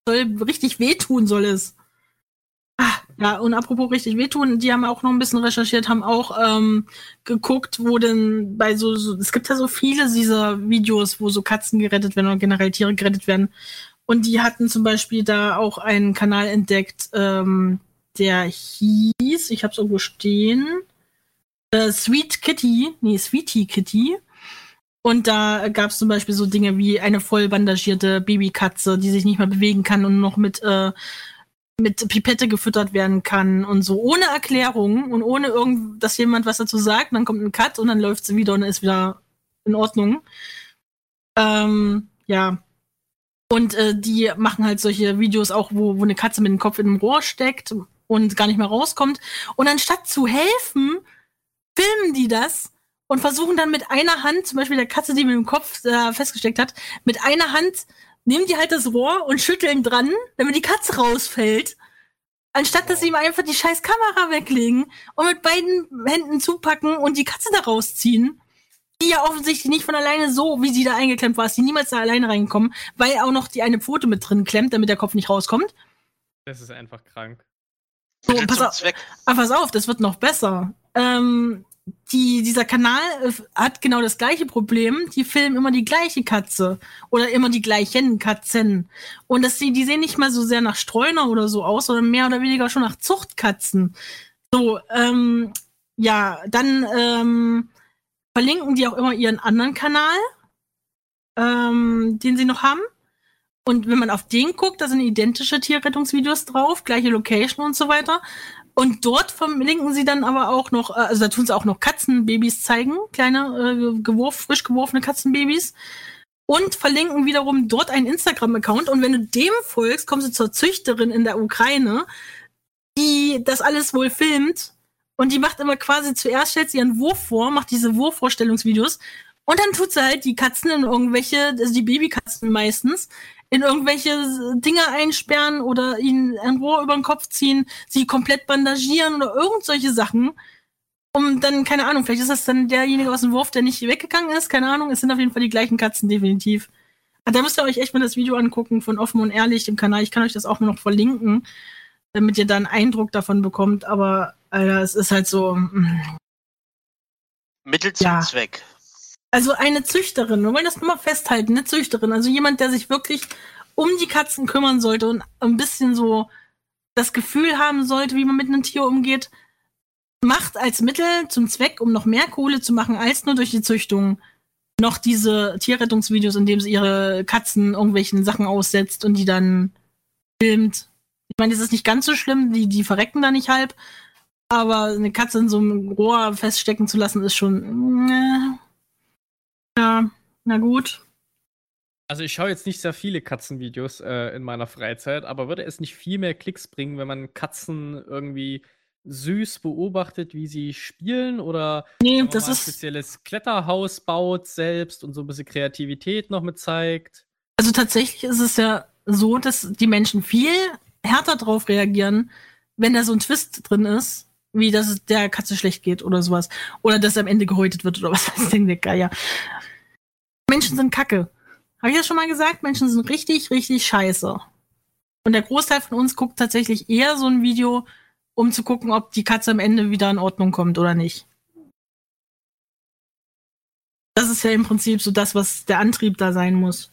Soll richtig wehtun, soll es. Ah, ja, und apropos richtig wehtun, die haben auch noch ein bisschen recherchiert, haben auch ähm, geguckt, wo denn bei so, so, es gibt ja so viele dieser Videos, wo so Katzen gerettet werden oder generell Tiere gerettet werden. Und die hatten zum Beispiel da auch einen Kanal entdeckt, ähm, der hieß, ich hab's irgendwo stehen, äh, Sweet Kitty, nee, Sweetie Kitty. Und da gab es zum Beispiel so Dinge wie eine voll bandagierte Babykatze, die sich nicht mehr bewegen kann und noch mit äh, mit Pipette gefüttert werden kann und so ohne Erklärung und ohne irgend, dass jemand was dazu sagt. Dann kommt ein Cut und dann läuft sie wieder und ist wieder in Ordnung. Ähm, ja. Und äh, die machen halt solche Videos auch, wo, wo eine Katze mit dem Kopf in einem Rohr steckt und gar nicht mehr rauskommt. Und anstatt zu helfen, filmen die das und versuchen dann mit einer Hand, zum Beispiel der Katze, die mit dem Kopf äh, festgesteckt hat, mit einer Hand nehmen die halt das Rohr und schütteln dran, damit die Katze rausfällt. Anstatt dass sie ihm einfach die scheiß Kamera weglegen und mit beiden Händen zupacken und die Katze da rausziehen. Die ja offensichtlich nicht von alleine so, wie sie da eingeklemmt war, ist die niemals da alleine reingekommen, weil auch noch die eine Pfote mit drin klemmt, damit der Kopf nicht rauskommt. Das ist einfach krank. So, pass auf, aber ah, pass auf, das wird noch besser. Ähm, die, dieser Kanal äh, hat genau das gleiche Problem. Die filmen immer die gleiche Katze oder immer die gleichen Katzen. Und das, die, die sehen nicht mal so sehr nach Streuner oder so aus, sondern mehr oder weniger schon nach Zuchtkatzen. So, ähm, ja, dann ähm, verlinken die auch immer ihren anderen Kanal, ähm, den sie noch haben. Und wenn man auf den guckt, da sind identische Tierrettungsvideos drauf, gleiche Location und so weiter. Und dort verlinken sie dann aber auch noch, äh, also da tun sie auch noch Katzenbabys zeigen, kleine, äh, geworf, frisch geworfene Katzenbabys. Und verlinken wiederum dort einen Instagram-Account. Und wenn du dem folgst, kommst du zur Züchterin in der Ukraine, die das alles wohl filmt. Und die macht immer quasi zuerst stellt sie ihren Wurf vor, macht diese Wurfvorstellungsvideos. Und dann tut sie halt die Katzen in irgendwelche, also die Babykatzen meistens, in irgendwelche Dinge einsperren oder ihnen ein Rohr über den Kopf ziehen, sie komplett bandagieren oder irgend solche Sachen. Um dann, keine Ahnung, vielleicht ist das dann derjenige aus dem Wurf, der nicht weggegangen ist, keine Ahnung. Es sind auf jeden Fall die gleichen Katzen, definitiv. Aber da müsst ihr euch echt mal das Video angucken von Offen und Ehrlich im Kanal. Ich kann euch das auch mal noch verlinken, damit ihr da einen Eindruck davon bekommt. Aber, Alter, es ist halt so. Mm. Mittel zum ja. Zweck. Also eine Züchterin, wir wollen das nur mal festhalten, eine Züchterin, also jemand, der sich wirklich um die Katzen kümmern sollte und ein bisschen so das Gefühl haben sollte, wie man mit einem Tier umgeht, macht als Mittel zum Zweck, um noch mehr Kohle zu machen als nur durch die Züchtung, noch diese Tierrettungsvideos, in dem sie ihre Katzen irgendwelchen Sachen aussetzt und die dann filmt. Ich meine, das ist nicht ganz so schlimm, die, die verrecken da nicht halb, aber eine Katze in so einem Rohr feststecken zu lassen, ist schon. Äh, ja, na gut. Also ich schaue jetzt nicht sehr viele Katzenvideos äh, in meiner Freizeit, aber würde es nicht viel mehr Klicks bringen, wenn man Katzen irgendwie süß beobachtet, wie sie spielen oder nee, das ein ist spezielles Kletterhaus baut selbst und so ein bisschen Kreativität noch mit zeigt? Also tatsächlich ist es ja so, dass die Menschen viel härter drauf reagieren, wenn da so ein Twist drin ist, wie dass es der Katze schlecht geht oder sowas. Oder dass am Ende gehäutet wird oder was weiß denn der Geier. Menschen sind kacke. Habe ich das schon mal gesagt? Menschen sind richtig, richtig scheiße. Und der Großteil von uns guckt tatsächlich eher so ein Video, um zu gucken, ob die Katze am Ende wieder in Ordnung kommt oder nicht. Das ist ja im Prinzip so das, was der Antrieb da sein muss.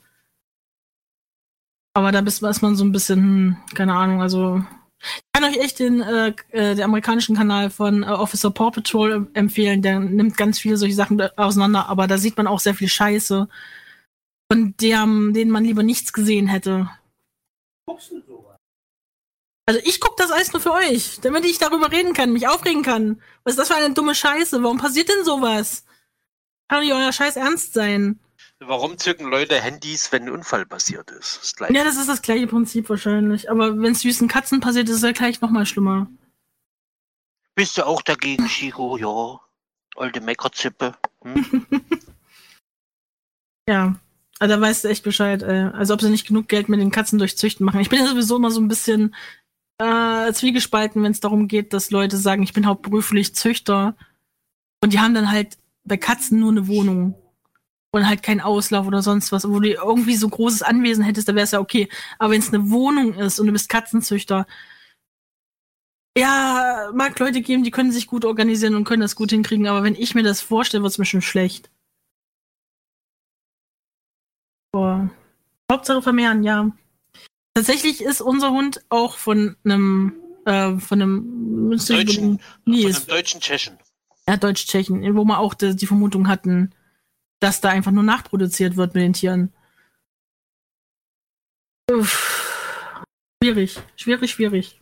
Aber da ist man so ein bisschen, hm, keine Ahnung, also ich kann euch echt den, äh, äh, den amerikanischen Kanal von äh, Officer Paw Patrol empfehlen. Der nimmt ganz viele solche Sachen auseinander, aber da sieht man auch sehr viel Scheiße, von dem, denen man lieber nichts gesehen hätte. Guckst du sowas? Also ich gucke das alles nur für euch, damit ich darüber reden kann, mich aufregen kann. Was ist das für eine dumme Scheiße? Warum passiert denn sowas? Kann doch nicht euer Scheiß ernst sein. Warum zücken Leute Handys, wenn ein Unfall passiert ist? Das gleiche. Ja, das ist das gleiche Prinzip wahrscheinlich. Aber wenn es süßen Katzen passiert, ist es ja gleich nochmal schlimmer. Bist du auch dagegen, Chico? Ja. Alte Meckerzippe. Hm? <laughs> Ja. Also da weißt du echt Bescheid, ey. Also ob sie nicht genug Geld mit den Katzen durch Züchten machen. Ich bin ja sowieso immer so ein bisschen äh, zwiegespalten, wenn es darum geht, dass Leute sagen, ich bin hauptberuflich Züchter. Und die haben dann halt bei Katzen nur eine Wohnung. Und halt keinen Auslauf oder sonst was. Wo du irgendwie so großes Anwesen hättest, da wäre es ja okay. Aber wenn es eine Wohnung ist und du bist Katzenzüchter, ja, mag Leute geben, die können sich gut organisieren und können das gut hinkriegen, aber wenn ich mir das vorstelle, wird es mir schon schlecht. Boah. Hauptsache vermehren, ja. Tatsächlich ist unser Hund auch von einem äh, von einem Deutschen, nee, von einem deutschen Tschechen. ja, Deutsch-Tschechen, wo wir auch die, die Vermutung hatten, dass da einfach nur nachproduziert wird mit den Tieren. Uff. Schwierig, schwierig, schwierig.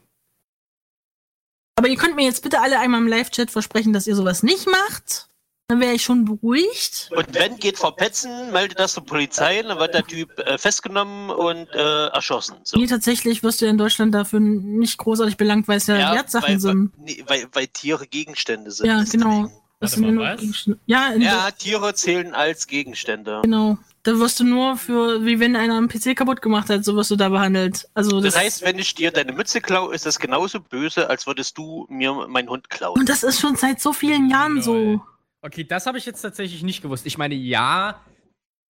Aber ihr könnt mir jetzt bitte alle einmal im Live-Chat versprechen, dass ihr sowas nicht macht. Dann wäre ich schon beruhigt. Und wenn geht verpetzen, meldet das zur Polizei, dann wird der Typ äh, festgenommen und äh, erschossen. So. Nee, tatsächlich wirst du in Deutschland dafür nicht großartig belangt, weil es ja, Wertsachen weil, sind. Weil, nee, weil, weil Tiere Gegenstände sind. Ja, genau. Das Warte sind ja mal, nur. Ja, in Ja, Tiere zählen als Gegenstände. genau. Da wirst du nur für, wie wenn einer einen PC kaputt gemacht hat, so wirst du da behandelt. Also das, Das heißt, wenn ich dir deine Mütze klaue, ist das genauso böse, als würdest du mir meinen Hund klauen. und das ist schon seit so vielen Jahren so. Okay, das habe ich jetzt tatsächlich nicht gewusst. Ich meine, ja,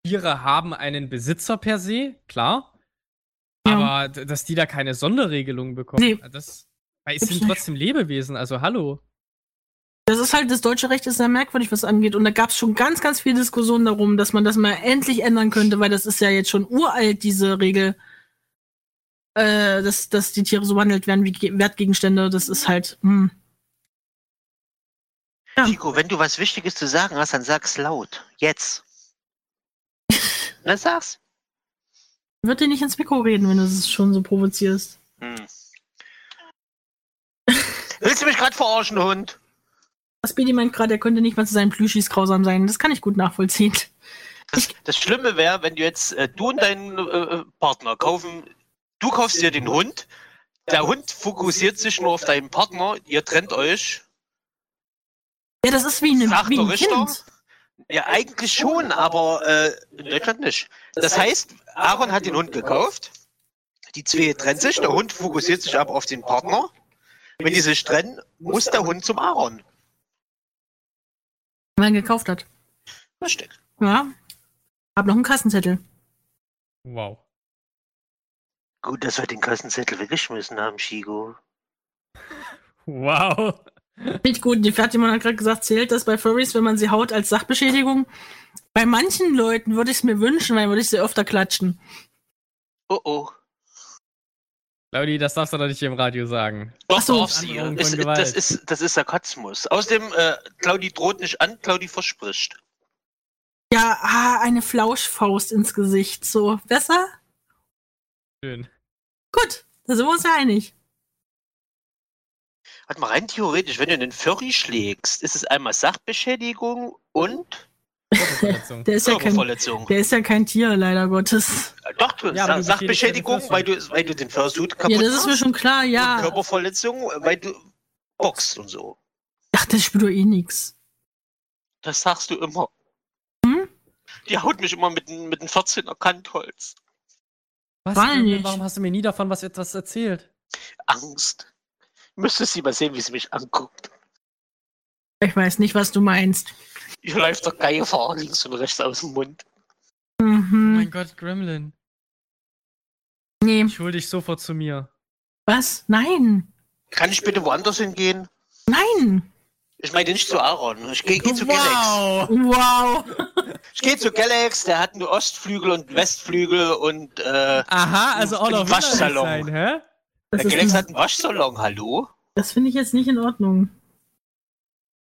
Tiere haben einen Besitzer per se, klar. Ja. Aber dass die da keine Sonderregelung bekommen, Nee. das. Weil es sind trotzdem Lebewesen, also hallo. Das ist halt, das deutsche Recht ist sehr merkwürdig, was angeht. Und da gab es schon ganz, ganz viel Diskussion darum, dass man das mal endlich ändern könnte, weil das ist ja jetzt schon uralt, diese Regel, äh, dass, dass die Tiere so behandelt werden wie Ge- Wertgegenstände. Das ist halt, hm. Ja. Chico, wenn du was Wichtiges zu sagen hast, dann sag's laut. Jetzt. <laughs> Na, sag's. Wird dir nicht ins Mikro reden, wenn du es schon so provozierst. Hm. Willst du mich gerade verarschen, Hund? Was Speedy meint gerade, er könnte nicht mal zu seinen Plüschis grausam sein. Das kann ich gut nachvollziehen. Das, das Schlimme wäre, wenn du jetzt, äh, du und dein äh, Partner kaufen, du kaufst dir den Hund, der Hund fokussiert sich nur auf deinen Partner, ihr trennt euch. Ja, das ist wie, eine, Sagt wie ein Richter? Kind. Ja, eigentlich schon, aber äh, in Deutschland nicht. Das heißt, Aaron hat den Hund gekauft, die zwei trennen sich, der Hund fokussiert sich aber auf den Partner. Wenn die sich trennen, muss der Hund zum Aaron. Wenn man gekauft hat. Richtig. Ja. Hab noch einen Kassenzettel. Wow. Gut, dass wir den Kassenzettel weggeschmissen haben, Chigo. Wow. Nicht gut. Die Fertigmann hat gerade gesagt, zählt das bei Furries, wenn man sie haut als Sachbeschädigung? Bei manchen Leuten würde ich es mir wünschen, weil würde ich sie öfter klatschen. Oh oh. Claudi, das darfst du doch nicht hier im Radio sagen. Doch, Ach so. darf sie. Ist, das, ist, das ist Sarkasmus. Außerdem, äh, Claudi droht nicht an, Claudi verspricht. Ja, ah, eine Flauschfaust ins Gesicht. So, besser? Schön. Gut, da sind wir uns ja einig. Warte mal, rein theoretisch, wenn du einen Furry schlägst, ist es einmal Sachbeschädigung und Körperverletzung. Der ist ja kein, der ist ja kein Tier, leider Gottes. Äh, Doch, du, Ja, aber Sa- du beschädigst ja den Sachbeschädigung, weil du, weil du den Fursuit kaputt Ja, das ist mir schon klar, Und ja. Körperverletzung, weil du boxst und so. Ach, das spielt doch eh nix. Das sagst du immer. Hm? Die haut mich immer mit, einem- mit einem 14er Kantholz. Was? War nicht. Warum hast du mir nie davon was etwas erzählt? Angst. Müsstest sie mal sehen, wie sie mich anguckt. Ich weiß nicht, was du meinst. <laughs> Hier läuft der Geier links und rechts aus dem Mund. Oh Mhm. mein Gott, Gremlin. nee. Ich hol dich sofort zu mir. Was? Nein. Kann ich bitte woanders hingehen? Nein. Ich meine nicht zu Aaron. Ich gehe geh zu Galax. wow! Wow. Ich gehe zu Galax, der hat einen Ostflügel und einen Westflügel und äh, Aha, also auch Im noch Waschsalon. Waschsalon. sein, hä? Das, der Galax ein- hat einen Waschsalon, hallo? das finde ich jetzt nicht in Ordnung.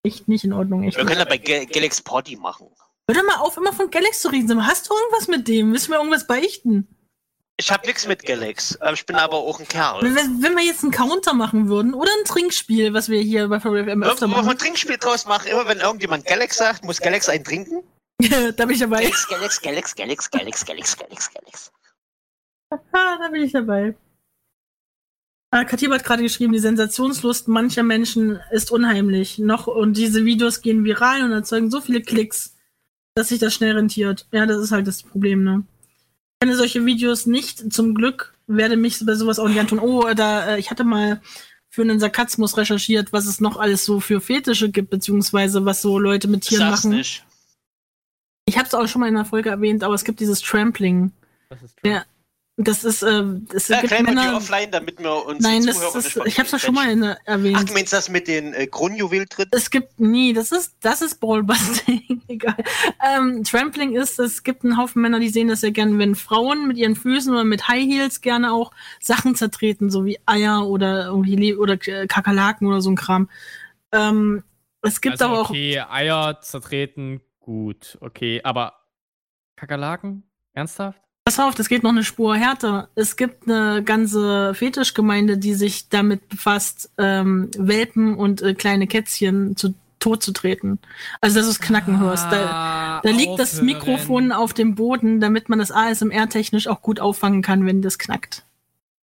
Echt nicht in Ordnung. Echt Wir können ja bei Ga- Galax Party machen. Hör doch mal auf, immer von Galax zu reden. Hast du irgendwas mit dem? Müssen wir irgendwas beichten? Ich habe nichts mit Galax. aber Ich bin aber auch ein Kerl. Wenn, wir- wenn wir jetzt einen Counter machen würden oder ein Trinkspiel, was wir hier bei VFM öfter Irgendwo mal ein machen, Trinkspiel draus machen. Immer wenn irgendjemand Galax sagt, muss Galax einen trinken. <laughs> da bin ich dabei. Galax, Galax, Galax, Galax, Galax, Galax, Galax, Galax. Ah, da bin ich dabei. Ah, Katib hat gerade geschrieben, die Sensationslust mancher Menschen ist unheimlich. Noch und diese Videos gehen viral und erzeugen so viele Klicks, dass sich das schnell rentiert. Ja, das ist halt das Problem, ne? Ich kenne solche Videos nicht. Zum Glück werde mich bei sowas auch nicht antun. Oh, da, äh, ich hatte mal für einen Sarkasmus recherchiert, was es noch alles so für Fetische gibt, beziehungsweise was so Leute mit Tieren Sag's machen. nicht. Ich habe es auch schon mal in einer Folge erwähnt, aber es gibt dieses Trampling. Das ist Ja, Das ist, äh, es Ja, gibt Männer, offline, damit wir uns Nein, das Zuhörer ist, nicht ich habe es ja schon mal in, Ach, erwähnt. du meinst das mit den äh, Kronjuwel-Tritt? es gibt nie, das ist, das ist Ballbusting, <laughs> egal. Ähm, Trampling ist, es gibt einen Haufen Männer, die sehen das sehr gerne, wenn Frauen mit ihren Füßen oder mit High Heels gerne auch Sachen zertreten, so wie Eier oder irgendwie Le oder äh, Kakerlaken oder so ein Kram. Ähm, es gibt also, aber auch, okay, Eier zertreten, gut, okay, aber Kakerlaken? Ernsthaft? Pass auf, das geht noch eine Spur härter. Es gibt eine ganze Fetischgemeinde, die sich damit befasst, ähm, Welpen und äh, kleine Kätzchen zu tot zu treten. Also, dass du es knacken hörst. Da, Ah, Da liegt das. Mikrofon auf dem Boden, damit man das ASMR-technisch auch gut auffangen kann, wenn das knackt.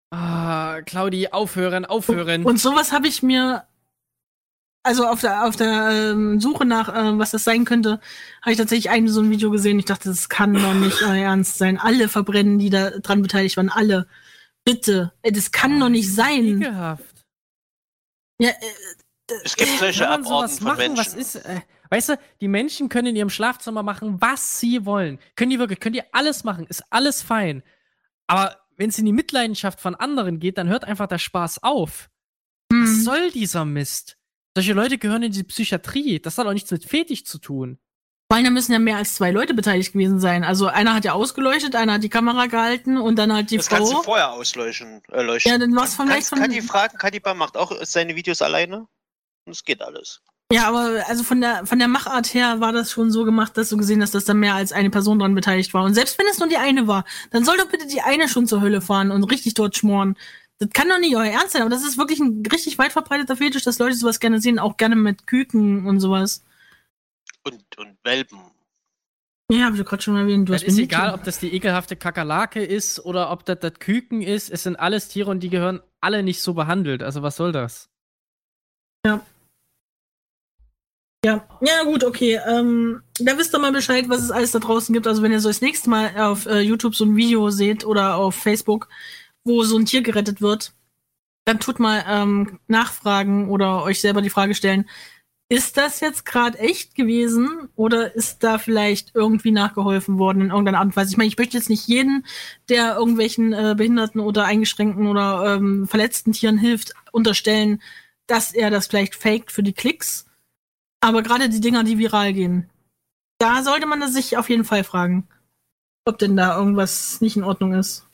Ah, Claudi, aufhören, aufhören. Und sowas habe ich mir, also auf der, auf der ähm, Suche nach, äh, was das sein könnte, habe ich tatsächlich ein so ein Video gesehen. Ich dachte, das kann doch nicht euer Ernst sein. Alle verbrennen, die da dran beteiligt waren, alle. Bitte. Ey, das kann doch nicht sein. Ekelhaft. Ja, äh, Es gibt solche Kann man sowas von machen? Menschen. Was ist, äh, weißt du, die Menschen können in ihrem Schlafzimmer machen, was sie wollen. Können die wirklich, können die alles machen, ist alles fein. Aber wenn es in die Mitleidenschaft von anderen geht, dann hört einfach der Spaß auf. Was hm. soll dieser Mist? Solche Leute gehören in die Psychiatrie. Das hat auch nichts mit Fetisch zu tun. Vor allem, da müssen ja mehr als zwei Leute beteiligt gewesen sein. Also einer hat ja ausgeleuchtet, einer hat die Kamera gehalten und dann halt die das kannst du Frau. vorher ausleuchten. Äh, leuchten. Ja, dann war's vielleicht von- kann die fragen, Kadiba macht auch seine Videos alleine. Und es geht alles. Ja, aber also von der von der Machart her war das schon so gemacht, dass du gesehen hast, dass da mehr als eine Person dran beteiligt war. Und selbst wenn es nur die eine war, dann soll doch bitte die eine schon zur Hölle fahren und richtig dort schmoren. Das kann doch nicht euer Ernst sein, aber das ist wirklich ein richtig weit verbreiteter Fetisch, dass Leute sowas gerne sehen, auch gerne mit Küken und sowas. Und, und Welpen. Ja, hab ich doch gerade schon erwähnt. Du Es hast ist egal, ob das die ekelhafte Kakerlake ist oder ob das das Küken ist. Es sind alles Tiere und die gehören alle nicht so behandelt. Also was soll das? Ja, ja gut, okay. Ähm, da wisst ihr mal Bescheid, was es alles da draußen gibt. Also wenn ihr so das nächste Mal auf äh, YouTube so ein Video seht oder auf Facebook, wo so ein Tier gerettet wird, dann tut mal ähm, nachfragen oder euch selber die Frage stellen, ist das jetzt gerade echt gewesen oder ist da vielleicht irgendwie nachgeholfen worden in irgendeiner Art und Weise? Ich meine, ich möchte jetzt nicht jeden, der irgendwelchen äh, behinderten oder eingeschränkten oder ähm, verletzten Tieren hilft, unterstellen, dass er das vielleicht faked für die Klicks. Aber gerade die Dinger, die viral gehen, da sollte man sich auf jeden Fall fragen, ob denn da irgendwas nicht in Ordnung ist.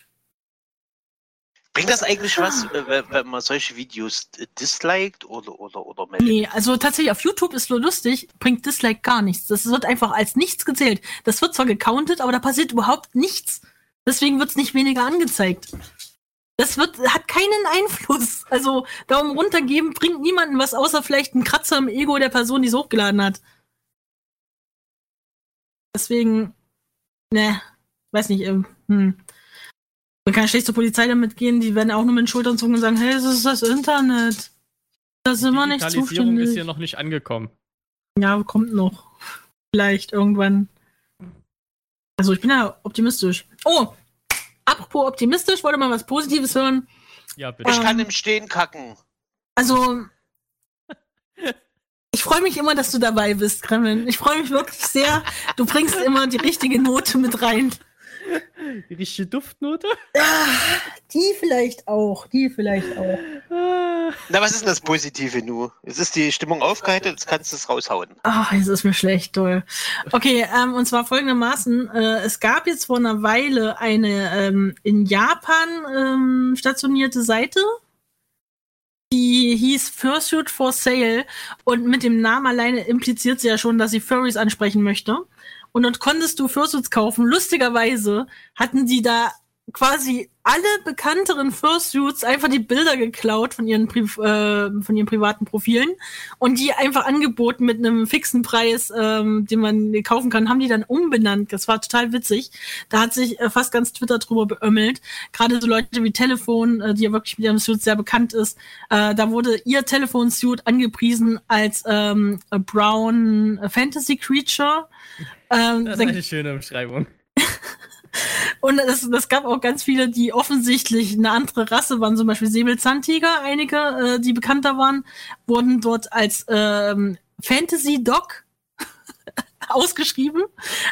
Bringt das eigentlich was, äh, wenn- man solche Videos disliked oder, oder, oder? Nee, also tatsächlich auf YouTube ist nur lustig, bringt Dislike gar nichts. Das wird einfach als nichts gezählt. Das wird zwar gecountet, aber da passiert überhaupt nichts. Deswegen wird's nicht weniger angezeigt. Das wird, hat keinen Einfluss. Also Daumen runter geben bringt niemandem was, außer vielleicht ein Kratzer im Ego der Person, die es hochgeladen hat. Deswegen, ne, weiß nicht, ähm, hm. Man kann schlecht zur Polizei damit gehen, die werden auch nur mit den Schultern zucken und sagen, hey, das ist das Internet. Da sind wir nicht Digitalisierung zuständig. ist hier noch nicht angekommen. Ja, kommt noch. Vielleicht irgendwann. Also ich bin ja optimistisch. Oh, apropos optimistisch, wollte mal was Positives hören. Ja, bitte. Ich kann Ähm, im Stehen kacken. Also, ich freue mich immer, dass du dabei bist, Kremlin. Ich freue mich wirklich sehr. Du bringst immer die richtige Note mit rein. Die richtige Duftnote? Ah, die vielleicht auch, die vielleicht auch. Na, was ist denn das Positive nu? Jetzt ist die Stimmung aufgeheitert, jetzt kannst du es raushauen. Ach, jetzt ist mir schlecht, toll. Okay, ähm, und zwar folgendermaßen. Äh, es gab jetzt vor einer Weile eine ähm, in Japan ähm, stationierte Seite, die hieß Fursuit for Sale und mit dem Namen alleine impliziert sie ja schon, dass sie Furries ansprechen möchte. Und dort konntest du Fursuits kaufen. Lustigerweise hatten die da quasi alle bekannteren Fursuits einfach die Bilder geklaut von ihren, Pri äh, von ihren privaten Profilen und die einfach angeboten mit einem fixen Preis, ähm, den man kaufen kann, haben die dann umbenannt. Das war total witzig. Da hat sich äh, fast ganz Twitter drüber beömmelt. Gerade so Leute wie Telefon, äh, die ja wirklich mit ihrem Suit sehr bekannt ist, äh, da wurde ihr Telefon-Suit angepriesen als ähm, Brown Fantasy Creature. Ähm, das ist eine schöne Beschreibung. <laughs> Und es, das gab auch ganz viele, die offensichtlich eine andere Rasse waren, zum Beispiel Säbelzahntiger, einige, äh, die bekannter waren, wurden dort als ähm, Fantasy Dog <laughs> ausgeschrieben.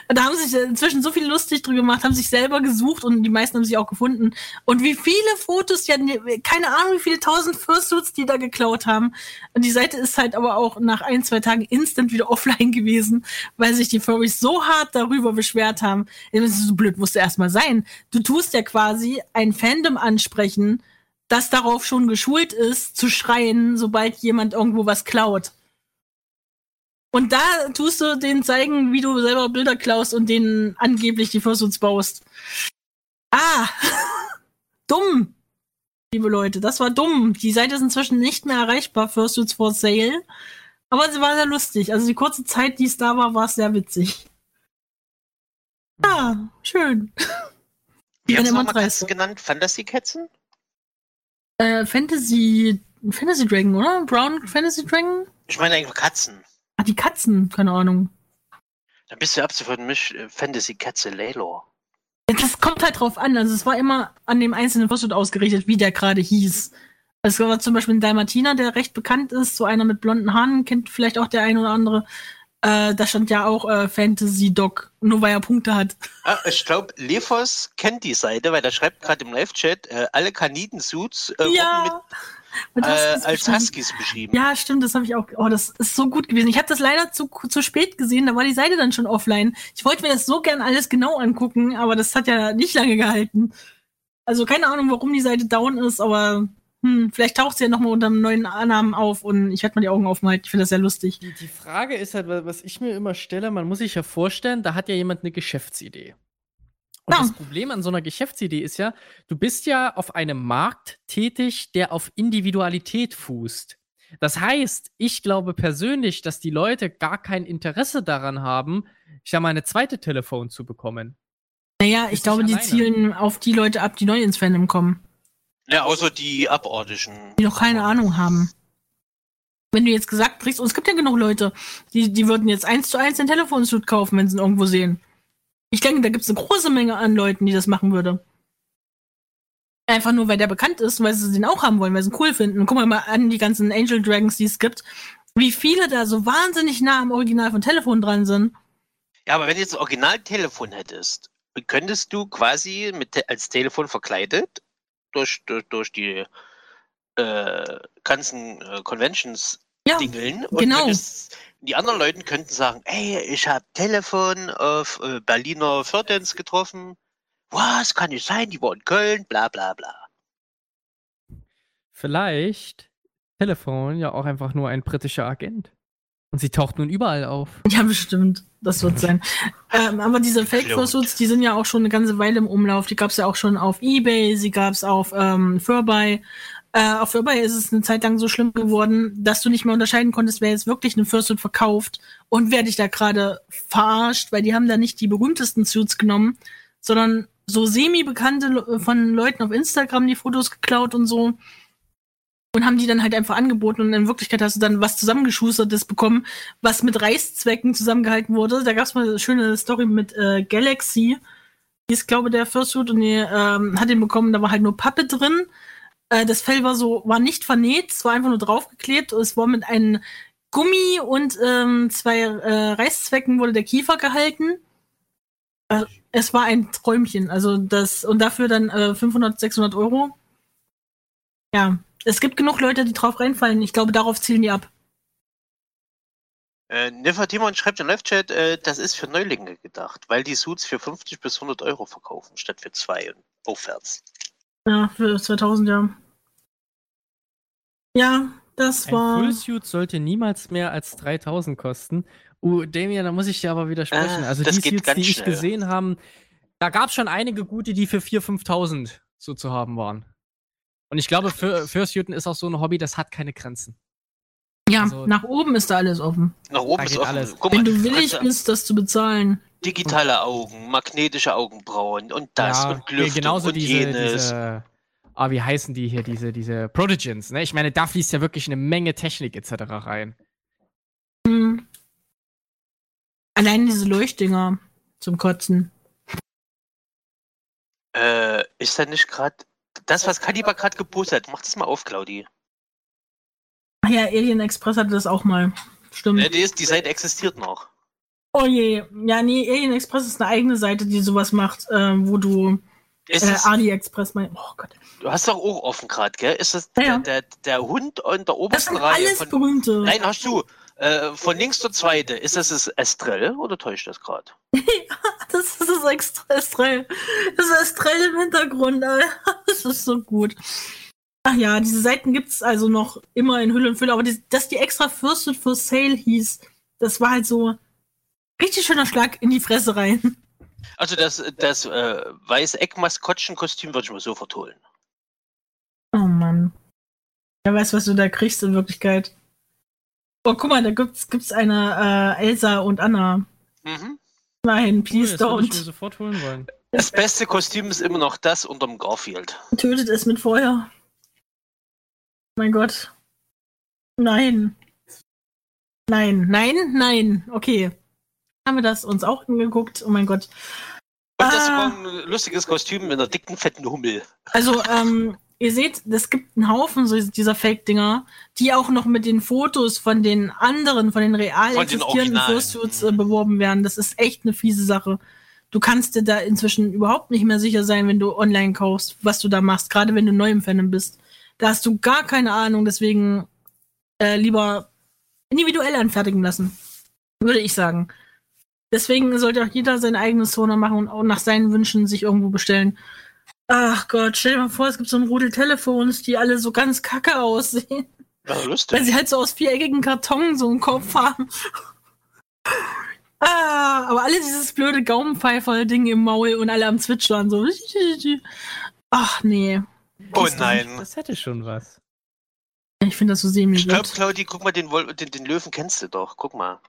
Da haben sich inzwischen so viel lustig drüber gemacht, haben sich selber gesucht und die meisten haben sich auch gefunden. Und wie viele Fotos, die hatten, keine Ahnung, wie viele tausend Fursuits die da geklaut haben. Und die Seite ist halt aber auch nach ein, zwei Tagen instant wieder <laughs> offline gewesen, weil sich die Furries so hart darüber beschwert haben. So blöd musste erstmal sein. Du tust ja quasi ein Fandom ansprechen, das darauf schon geschult ist, zu schreien, sobald jemand irgendwo was klaut. Und da tust du denen zeigen, wie du selber Bilder klaust und denen angeblich die Fursuits baust. Ah, <laughs> dumm, liebe Leute, das war dumm. Die Seite ist inzwischen nicht mehr erreichbar, Fursuits for Sale. Aber sie war sehr lustig. Also die kurze Zeit, die es da war, war es sehr witzig. Ja, schön. <laughs> Wie haben Sie Katzen genannt? Fantasy-Katzen? Äh, Fantasy, Fantasy Dragon, oder? Brown Fantasy Dragon? Ich meine eigentlich Katzen. Ah, die Katzen, keine Ahnung. Da bist du ab sofort Misch äh, Fantasy-Katze Layla. Das kommt halt drauf an. Also es war immer an dem einzelnen Fursuit ausgerichtet, wie der gerade hieß. Es war zum Beispiel ein Dalmatiner, der recht bekannt ist, so einer mit blonden Haaren, kennt vielleicht auch der ein oder andere. Äh, da stand ja auch äh, Fantasy Dog, nur weil er Punkte hat. Ah, ich glaube, Lefos kennt die Seite, weil der schreibt gerade im Live-Chat, äh, alle Kaniden-Suits äh, ja. mit äh, als Huskies beschrieben. Ja, stimmt, das habe ich auch. Oh, das ist so gut gewesen. Ich habe das leider zu, zu spät gesehen, da war die Seite dann schon offline. Ich wollte mir das so gern alles genau angucken, aber das hat ja nicht lange gehalten. Also keine Ahnung, warum die Seite down ist, aber hm, vielleicht taucht sie ja nochmal unter einem neuen Namen auf und ich werde mal die Augen aufmalten. Ich finde das sehr lustig. Die, die Frage ist halt, was ich mir immer stelle, man muss sich ja vorstellen, da hat ja jemand eine Geschäftsidee. Und ja. das Problem an so einer Geschäftsidee ist ja, du bist ja auf einem Markt tätig, der auf Individualität fußt. Das heißt, ich glaube persönlich, dass die Leute gar kein Interesse daran haben, ich sag mal, eine zweite Telefon zu bekommen. Naja, ich glaube, die zielen auf die Leute ab, die neu ins Fandom kommen. Ja, außer die Abordischen. Die noch keine Ahnung haben. Wenn du jetzt gesagt kriegst, und es gibt ja genug Leute, die, die würden jetzt eins zu eins ein Telefonsuit kaufen, wenn sie ihn irgendwo sehen. Ich denke, da gibt es eine große Menge an Leuten, die das machen würde. Einfach nur, weil der bekannt ist, weil sie den auch haben wollen, weil sie ihn cool finden. guck mal an die ganzen Angel Dragons, die es gibt. Wie viele da so wahnsinnig nah am Original von Telefon dran sind. Ja, aber wenn du jetzt ein Originaltelefon hättest, könntest du quasi mit, als Telefon verkleidet durch, durch, durch die äh, ganzen äh, Conventions ja, dingeln und genau. könntest die anderen Leute könnten sagen, ey, ich habe Telefon auf äh, Berliner Fördenz getroffen. Was kann nicht sein? Die wohnen in Köln, bla bla bla. Vielleicht Telefon ja auch einfach nur ein britischer Agent. Und sie taucht nun überall auf. Ja, bestimmt. Das wird sein. <laughs> ähm, aber diese Fake-Fursuits, die sind ja auch schon eine ganze Weile im Umlauf. Die gab es ja auch schon auf Ebay, sie gab es auf ähm, Furby. Äh, auf Furby ist es eine Zeit lang so schlimm geworden, dass du nicht mehr unterscheiden konntest, wer jetzt wirklich einen Fursuit verkauft und wer dich da gerade verarscht, weil die haben da nicht die berühmtesten Suits genommen, sondern so semi-bekannte von Leuten auf Instagram die Fotos geklaut und so und haben die dann halt einfach angeboten und in Wirklichkeit hast du dann was zusammengeschustertes bekommen, was mit Reißzwecken zusammengehalten wurde. Da gab es mal eine schöne Story mit äh, Galaxy. Die ist, glaube der Fursuit und die ähm, hat den bekommen, da war halt nur Pappe drin äh, das Fell war so, war nicht vernäht, es war einfach nur draufgeklebt. Es war mit einem Gummi und ähm, zwei äh, Reißzwecken wurde der Kiefer gehalten. Äh, es war ein Träumchen. Also das, und dafür dann äh, 500, 600 Euro. Ja, es gibt genug Leute, die drauf reinfallen. Ich glaube, darauf zielen die ab. Äh, Nefertimon schreibt im Live-Chat, äh, das ist für Neulinge gedacht, weil die Suits für 50 bis 100 Euro verkaufen, statt für zwei und aufwärts. Ja, für 2000, ja. Ja, das Ein war. Fullsuit sollte niemals mehr als 3000 kosten. Uh, Damien, da muss ich dir aber widersprechen. Ah, also die Suits, die ich schnell. gesehen habe, da gab es schon einige gute, die für 4.000, 5.000 so zu haben waren. Und ich glaube, für Fursuiten ist auch so ein Hobby, das hat keine Grenzen. Ja, Also- nach oben ist da alles offen. Nach oben Da ist offen. alles. Guck Wenn du willig bist, das zu bezahlen. Digitale Augen, magnetische Augenbrauen und das ja, und Lüftung genauso und diese, jenes. diese, ah, wie heißen die hier, diese, diese Protogens, ne? Ich meine, da fließt ja wirklich eine Menge Technik etc. rein. Hm. Allein diese Leuchtdinger zum Kotzen. Äh, ist da nicht gerade das, was Kaliber gerade gepostet hat? Mach das mal auf, Claudi. Ach ja, Alien Express hatte das auch mal. Stimmt. Äh, die, ist, die Seite existiert noch. Oh je. Ja, nee, Alien Express ist eine eigene Seite, die sowas macht, äh, wo du. Ist Äh, das, AliExpress mein. Oh Gott. du hast doch auch offen gerade, gell? Ist das Ja, ja. der, der, der Hund in der Das obersten sind Reihe alles von. berühmte. Nein, hast du. Äh, von links zur zweite. Ist das das Estrell oder täuscht das gerade? <laughs> Das ist das Estrell. Das ist Estrell im Hintergrund, Alter. <laughs> Das ist so gut. Ach ja, diese Seiten gibt's also noch immer in Hülle und Fülle, aber die, dass die extra Fürstet for Sale hieß, das war halt so richtig schöner Schlag in die Fresse rein. Also das, das äh, weiße Eckmaskottchenkostüm würde ich mir sofort holen. Oh Mann. Wer weiß, was du da kriegst in Wirklichkeit. Oh, guck mal, da gibt's, gibt's eine äh, Elsa und Anna. Mhm. Nein, please das würde ich mir don't. sofort holen wollen. Das beste Kostüm ist immer noch das unterm Garfield. Tötet es mit Feuer. Mein Gott. Nein. Nein, nein, nein. Okay. Haben wir das uns auch angeguckt? Oh mein Gott. Und das ist Ah. ein lustiges Kostüm mit einer dicken, fetten Hummel. Also, ähm, ihr seht, es gibt einen Haufen so dieser Fake-Dinger, die auch noch mit den Fotos von den anderen, von den real Von den existierenden. Fursuits äh, beworben werden. Das ist echt eine fiese Sache. Du kannst dir da inzwischen überhaupt nicht mehr sicher sein, wenn du online kaufst, was du da machst, gerade wenn du neu im Fandom bist. Da hast du gar keine Ahnung, deswegen äh, lieber individuell anfertigen lassen. Würde ich sagen. Deswegen sollte auch jeder sein eigenes Toner machen und auch nach seinen Wünschen sich irgendwo bestellen. Ach Gott, stell dir mal vor, es gibt so ein Rudel Telefons, die alle so ganz kacke aussehen. Ja, Weil lustig. sie halt so aus viereckigen Karton so einen Kopf haben. Ah, aber alle dieses blöde Gaumenpfeifer-Ding im Maul und alle am Zwitschern so. Ach nee. Oh nein. Das hätte schon was. Ich finde das so semi Ich glaube. Claudi, guck mal, den, den, den Löwen kennst du doch. Guck mal.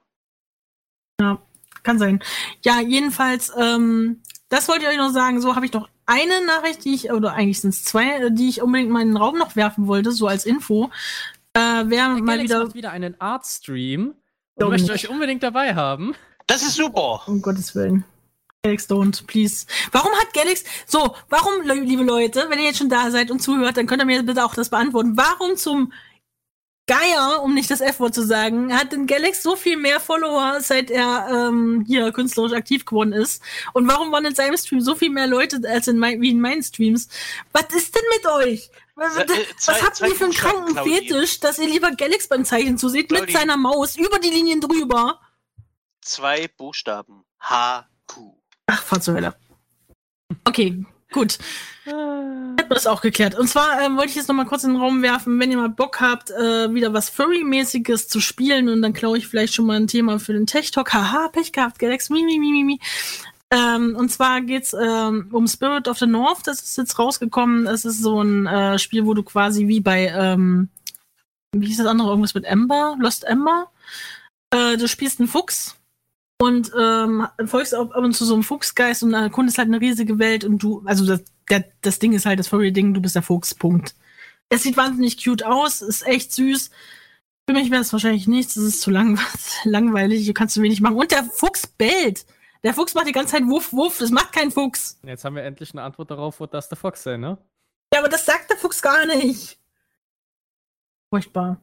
Kann sein. Ja, jedenfalls, ähm, das wollte ich euch noch sagen. So habe ich noch eine Nachricht, die ich, oder eigentlich sind es zwei, die ich unbedingt mal in den Raum noch werfen wollte, so als Info. Äh, wer mal Galax wieder. macht wieder einen Art-Stream und möchte euch unbedingt dabei haben. Das ist super. Um Gottes Willen. Galax, don't, please. Warum hat Galax, so, warum, liebe Leute, wenn ihr jetzt schon da seid und zuhört, dann könnt ihr mir bitte auch das beantworten. Warum zum Geier, um nicht das F-Wort zu sagen, hat denn Galax so viel mehr Follower, seit er ähm, hier künstlerisch aktiv geworden ist? Und warum waren in seinem Stream so viel mehr Leute als in mein, wie in meinen Streams? Was ist denn mit euch? Was, Äh, zwei- was habt ihr für einen kranken Claudi. Fetisch, dass ihr lieber Galax beim Zeichen zuseht mit Claudi. seiner Maus über die Linien drüber? Zwei Buchstaben. HQ. Ach, fahr zur Hölle. Okay, gut. Hätten wir das auch geklärt. Und zwar ähm, wollte ich jetzt noch mal kurz in den Raum werfen, wenn ihr mal Bock habt, äh, wieder was Furry-mäßiges zu spielen und dann klaue ich vielleicht schon mal ein Thema für den Tech-Talk. Haha, Pech gehabt, Galax, mi, mi, mi, mi, mi. Ähm, und zwar geht's ähm, um Spirit of the North. Das ist jetzt rausgekommen. Es ist so ein äh, Spiel, wo du quasi wie bei, ähm, wie hieß das andere, irgendwas mit Ember, Lost Ember. Äh, du spielst einen Fuchs und ähm, folgst ab ab und zu so einem Fuchsgeist und erkundest halt eine riesige Welt und du, also das, der, das Ding ist halt das Furry-Ding, du bist der Fuchs, Punkt. Es sieht wahnsinnig cute aus, ist echt süß. Für mich wäre es wahrscheinlich nichts, es ist zu lang, <laughs> langweilig, du kannst zu wenig machen. Und der Fuchs bellt. Der Fuchs macht die ganze Zeit Wuff, Wuff, das macht kein Fuchs. Jetzt haben wir endlich eine Antwort darauf, wo das der Fox sein, ne? Ja, aber das sagt der Fuchs gar nicht. Furchtbar.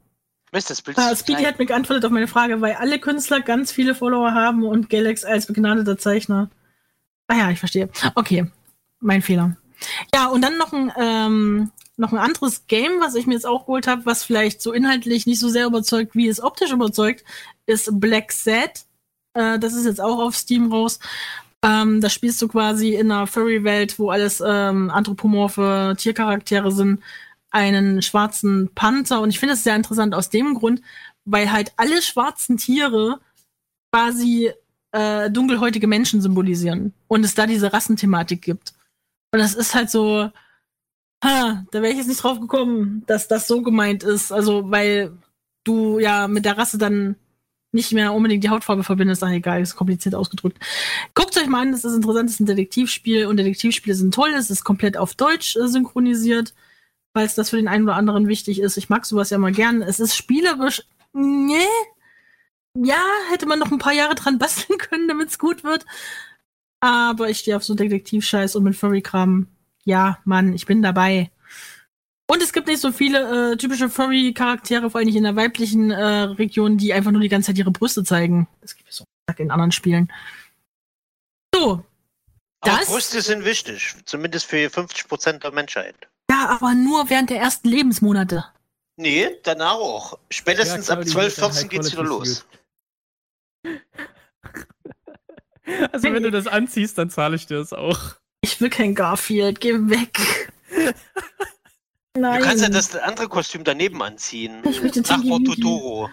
Mist, das Bild Ah, ist Speedy klein. hat mir geantwortet auf meine Frage, weil alle Künstler ganz viele Follower haben und Galax als begnadeter Zeichner. Ah ja, ich verstehe. Okay, mein Fehler. Ja, und dann noch ein, ähm, noch ein anderes Game, was ich mir jetzt auch geholt habe, was vielleicht so inhaltlich nicht so sehr überzeugt, wie es optisch überzeugt, ist Black Sad. Äh, das ist jetzt auch auf Steam raus. Ähm, da spielst du quasi in einer Furry-Welt, wo alles ähm, anthropomorphe Tiercharaktere sind, einen schwarzen Panther. Und ich finde es sehr interessant aus dem Grund, weil halt alle schwarzen Tiere quasi äh, dunkelhäutige Menschen symbolisieren und es da diese Rassenthematik gibt. Und das ist halt so, ha, da wäre ich jetzt nicht drauf gekommen, dass das so gemeint ist. Also, weil du ja mit der Rasse dann nicht mehr unbedingt die Hautfarbe verbindest, ach egal, ist kompliziert ausgedrückt. Guckt euch mal an, das ist interessant, das ist ein Detektivspiel und Detektivspiele sind toll, es ist komplett auf Deutsch äh, synchronisiert, falls das für den einen oder anderen wichtig ist. Ich mag sowas ja mal gern. Es ist spielerisch, nee, ja, hätte man noch ein paar Jahre dran basteln <laughs> können, damit es gut wird. Aber ich stehe auf so Detektivscheiß und mit Furry-Kram. Ja, Mann, ich bin dabei. Und es gibt nicht so viele äh, typische Furry-Charaktere, vor allem nicht in der weiblichen äh, Region, die einfach nur die ganze Zeit ihre Brüste zeigen. Das gibt es so in anderen Spielen. So. Aber Das- Brüste sind wichtig, zumindest für 50% der Menschheit. Ja, aber nur während der ersten Lebensmonate. Nee, danach auch. Spätestens Ja, ab Claudi, 12, das ist 14 geht's wieder los. <laughs> Also wenn du das anziehst, dann zahle ich dir das auch. Ich will kein Garfield, geh weg. Nein. Du kannst ja das andere Kostüm daneben anziehen. Ich möchte Nachbar. Totoro.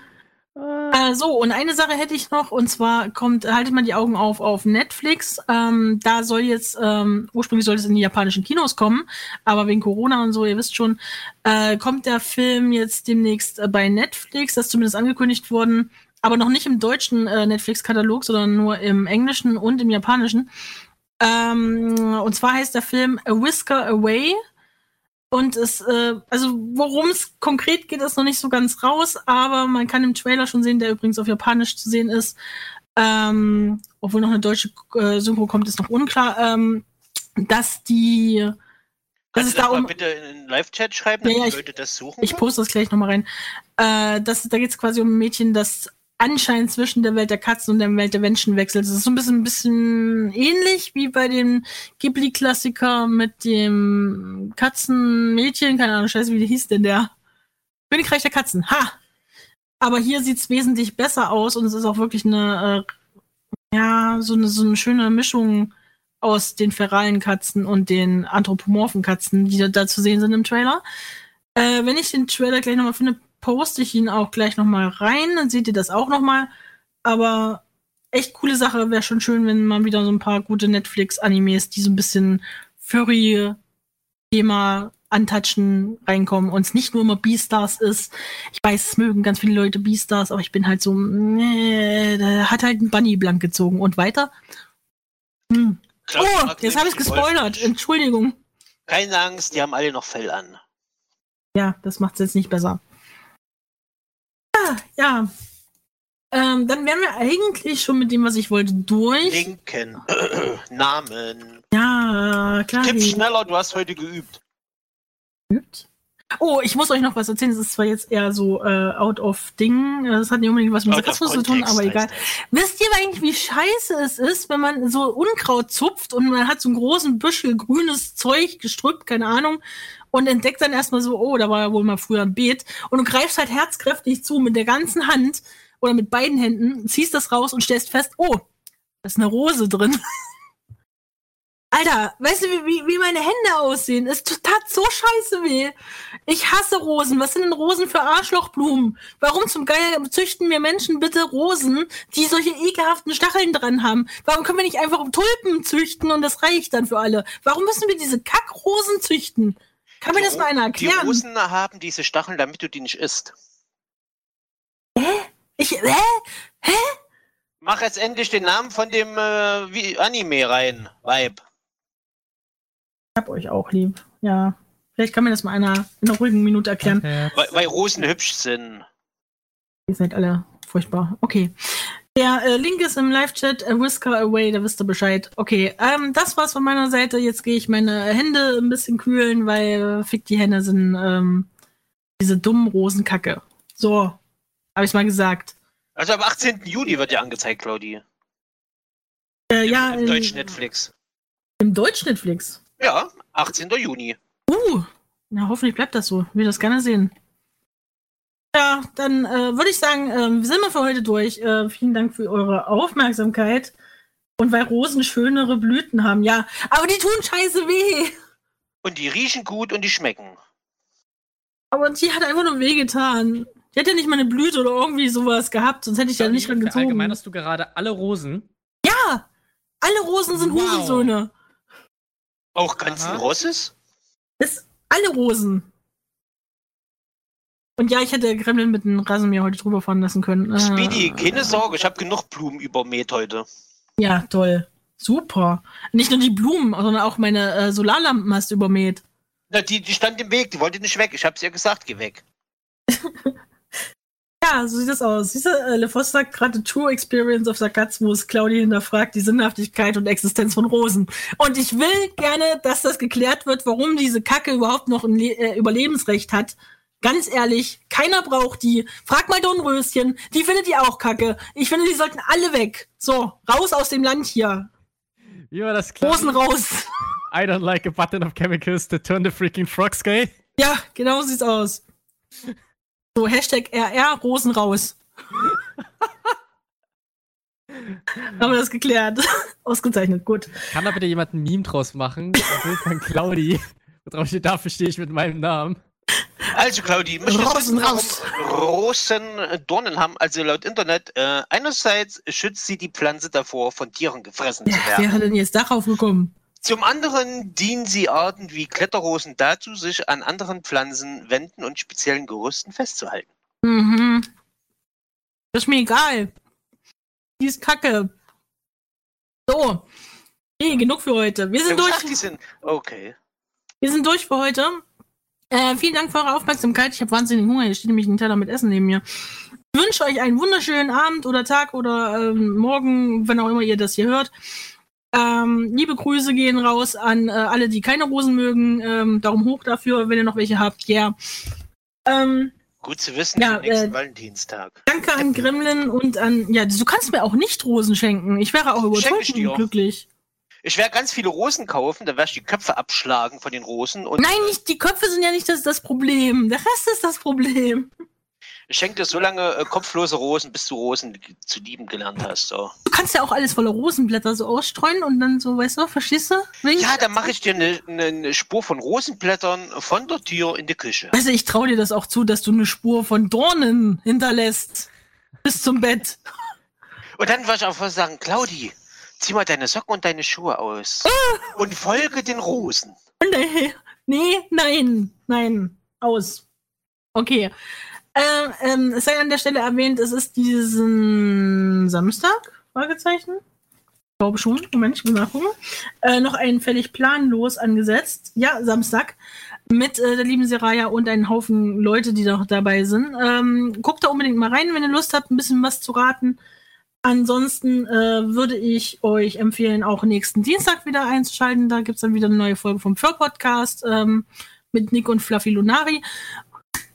Äh, so, und eine Sache hätte ich noch, und zwar kommt, haltet mal die Augen auf auf Netflix. Ähm, da soll jetzt, ähm, ursprünglich sollte es in die japanischen Kinos kommen, aber wegen Corona und so, ihr wisst schon, äh, kommt der Film jetzt demnächst äh, bei Netflix, das ist zumindest angekündigt worden, aber noch nicht im deutschen äh, Netflix-Katalog, sondern nur im englischen und im japanischen. Ähm, und zwar heißt der Film A Whisker Away. Und es, äh, also worum es konkret geht, ist noch nicht so ganz raus, aber man kann im Trailer schon sehen, der übrigens auf Japanisch zu sehen ist. Ähm, obwohl noch eine deutsche äh, Synchro kommt, ist noch unklar, ähm, dass die, Kannst du das da mal um, bitte in den Live-Chat schreiben, Ja, damit die ich- Leute das suchen? ich poste das gleich nochmal rein, äh, dass, da geht es quasi um ein Mädchen, das anscheinend zwischen der Welt der Katzen und der Welt der Menschen wechselt. Das ist so ein bisschen, ein bisschen ähnlich wie bei dem Ghibli-Klassiker mit dem Katzenmädchen, keine Ahnung, scheiße, wie hieß denn der? Königreich der Katzen, ha! Aber hier sieht's wesentlich besser aus und es ist auch wirklich eine, äh, ja, so eine, so eine schöne Mischung aus den feralen Katzen und den anthropomorphen Katzen, die da, da zu sehen sind im Trailer. Äh, wenn ich den Trailer gleich nochmal finde, poste ich ihn auch gleich nochmal rein, dann seht ihr das auch nochmal. Aber echt coole Sache, wäre schon schön, wenn mal wieder so ein paar gute Netflix-Animes, die so ein bisschen Furry-Thema antatschen, reinkommen und es nicht nur immer Beastars ist. Ich weiß, es mögen ganz viele Leute Beastars, aber ich bin halt so, nee, da hat halt ein Bunny blank gezogen. Und weiter? Hm. Claudia Oh, jetzt habe ich gespoilert. Entschuldigung. Keine Angst, die haben alle noch Fell an. Ja, das macht es jetzt nicht besser. Ja. Ähm, dann wären wir eigentlich schon mit dem, was ich wollte, durch. Linken. <clears throat> Namen. Ja, klar. Tipp schneller, du hast heute geübt. Oh, ich muss euch noch was erzählen. Das ist zwar jetzt eher so äh, out of Ding. Das hat nicht unbedingt was mit Sarkasmus zu tun, aber egal. Wisst ihr eigentlich, wie scheiße es ist, wenn man so Unkraut zupft und man hat so einen großen Büschel grünes Zeug, Gestrüpp, keine Ahnung, und entdeckt dann erstmal so, oh, da war ja wohl mal früher ein Beet. Und du greifst halt herzkräftig zu mit der ganzen Hand oder mit beiden Händen, ziehst das raus und stellst fest, oh, da ist eine Rose drin. <laughs> Alter, weißt du, wie, wie, meine Hände aussehen? Es tat so scheiße weh. Ich hasse Rosen. Was sind denn Rosen für Arschlochblumen? Warum zum Geier züchten wir Menschen bitte Rosen, die solche ekelhaften Stacheln dran haben? Warum können wir nicht einfach Tulpen züchten und das reicht dann für alle? Warum müssen wir diese Kackrosen züchten? Kann mir Die das mal einer Ro- Die erklären? Rosen haben diese Stacheln, damit du die nicht isst. Ich, hä? Mach jetzt endlich den Namen von dem äh, wie Anime rein, Vibe. Ich hab euch auch lieb. Ja. Vielleicht kann mir das mal einer in einer ruhigen Minute erklären. Okay. Weil, weil Rosen hübsch sind. Ihr seid alle furchtbar. Okay. Der äh, Link ist im Live-Chat, a Whisker Away, da wisst ihr Bescheid. Okay, ähm, das war's von meiner Seite. Jetzt gehe ich meine Hände ein bisschen kühlen, weil äh, fick die Hände sind ähm, diese dummen Rosenkacke. So, habe ich's mal gesagt. Also am 18. Juli wird ja angezeigt, Claudi. Äh, Im, ja, im deutschen Netflix. Im Deutsch-Netflix. Ja, 18. Juni. Uh, na hoffentlich bleibt das so. Ich will das gerne sehen. Ja, dann äh, würde ich sagen, ähm, sind wir für heute durch. Äh, vielen Dank für eure Aufmerksamkeit. Und weil Rosen schönere Blüten haben, ja. Aber die tun scheiße weh. Und die riechen gut und die schmecken. Aber die hat einfach nur wehgetan. Die hat ja nicht mal eine Blüte oder irgendwie sowas gehabt, sonst hätte ich ja nicht dran gezogen. Allgemeinerst du gerade alle Rosen? Alle Rosen sind Wow. Hurensöhne. Auch ganzen Aha. Rosses? Das, alle Rosen. Und ja, ich hätte Gremlin mit dem Rasenmäher heute drüber fahren lassen können. Äh, Speedy, keine Sorge, ich habe genug Blumen übermäht heute. Ja, toll. Super. Nicht nur die Blumen, sondern auch meine äh, Solarlampen hast du übermäht. Na, die, die stand im Weg, die wollte nicht weg. Ich hab's ihr gesagt, geh weg. <laughs> Ja, so sieht das aus. Siehst du, äh, LeFoss sagt gerade True Experience of Sarkasmus. Claudia hinterfragt die Sinnhaftigkeit und Existenz von Rosen. Und ich will gerne, dass das geklärt wird, warum diese Kacke überhaupt noch ein Le äh, Überlebensrecht hat. Ganz ehrlich, keiner braucht die. Frag mal Dornröschen, die findet die auch kacke. Ich finde, die sollten alle weg. So, raus aus dem Land hier. Wie war das klar? Rosen raus. I don't like a button of chemicals to turn the freaking frogs gay. Ja, genau so sieht's aus. So, Hashtag RR, Rosen raus. <laughs> Haben wir das geklärt. <laughs> Ausgezeichnet, gut. Kann da bitte jemand ein Meme draus machen? Ein Bild von Claudi. Steht, dafür stehe ich mit meinem Namen. Also, Claudi, Rosen raus. Rosen äh, Dornen haben? Also laut Internet, äh, einerseits schützt sie die Pflanze davor, von Tieren gefressen zu Wer werden. hat denn jetzt darauf gekommen? Zum anderen dienen sie Arten wie Kletterrosen dazu, sich an anderen Pflanzen, Wänden und speziellen Gerüsten festzuhalten. Mhm. Das ist mir egal. Die ist kacke. So. Nee, genug für heute. Wir sind Ja, durch. ach, die sind, okay. Wir sind durch für heute. Äh, vielen Dank für eure Aufmerksamkeit. Ich habe wahnsinnig Hunger. Hier steht nämlich ein Teller mit Essen neben mir. Ich wünsche euch einen wunderschönen Abend oder Tag oder ähm, Morgen, wenn auch immer ihr das hier hört. Ähm, liebe Grüße gehen raus an äh, alle, die keine Rosen mögen. Ähm, Daumen hoch dafür, wenn ihr noch welche habt. Ja. Ähm, Gut zu wissen Ja, für nächsten äh, Valentinstag. danke an Gremlin und an. Ja, du kannst mir auch nicht Rosen schenken. Ich wäre auch überzeugt und glücklich. Ich werde ganz viele Rosen kaufen, da werde ich die Köpfe abschlagen von den Rosen und Nein, nicht, die Köpfe sind ja nicht das, das Problem. Der Rest ist das Problem. ich schenke dir so lange äh, kopflose Rosen, bis du Rosen zu lieben gelernt hast. So. Du kannst ja auch alles voller Rosenblätter so ausstreuen und dann so, weißt du, verstehst du? Wegen, Ja, dann mache ich dir eine ne, Spur von Rosenblättern von der Tür in die Küche. Weißt du, ich traue dir das auch zu, dass du eine Spur von Dornen hinterlässt. Bis zum Bett. Und dann würde ich auch sagen, Claudi, zieh mal deine Socken und deine Schuhe aus. Und folge den Rosen. Nee, nee, nein, nein, aus. Okay. Ähm, ähm, es sei an der Stelle erwähnt, es ist diesen Samstag, Fragezeichen? Ich glaube schon. Moment, ich muss nachgucken. Äh, noch ein völlig planlos angesetzt. Ja, Samstag. Mit äh, der lieben Seraya und einen Haufen Leute, die noch dabei sind. Ähm, guckt da unbedingt mal rein, wenn ihr Lust habt, ein bisschen was zu raten. Ansonsten äh, würde ich euch empfehlen, auch nächsten Dienstag wieder einzuschalten. Da gibt's dann wieder eine neue Folge vom Fur Podcast ähm, mit Nick und Fluffy Lunari.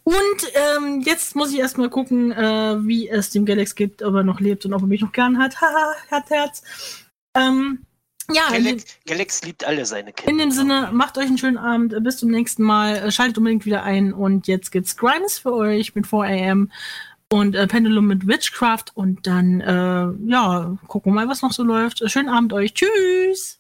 Und ähm, jetzt muss ich erstmal gucken, äh, wie es dem Galax gibt, ob er noch lebt und ob er mich noch gern hat. <laughs> Haha, Herz, Herz. Ähm, ja, Galax, Galax liebt alle seine Kinder. in dem Sinne, macht euch einen schönen Abend. Bis zum nächsten Mal. Äh, Schaltet unbedingt wieder ein. Und jetzt gibt's Grimes für euch mit 4am und äh, Pendulum mit Witchcraft. Und dann, äh, ja, gucken wir mal, was noch so läuft. Schönen Abend euch. Tschüss.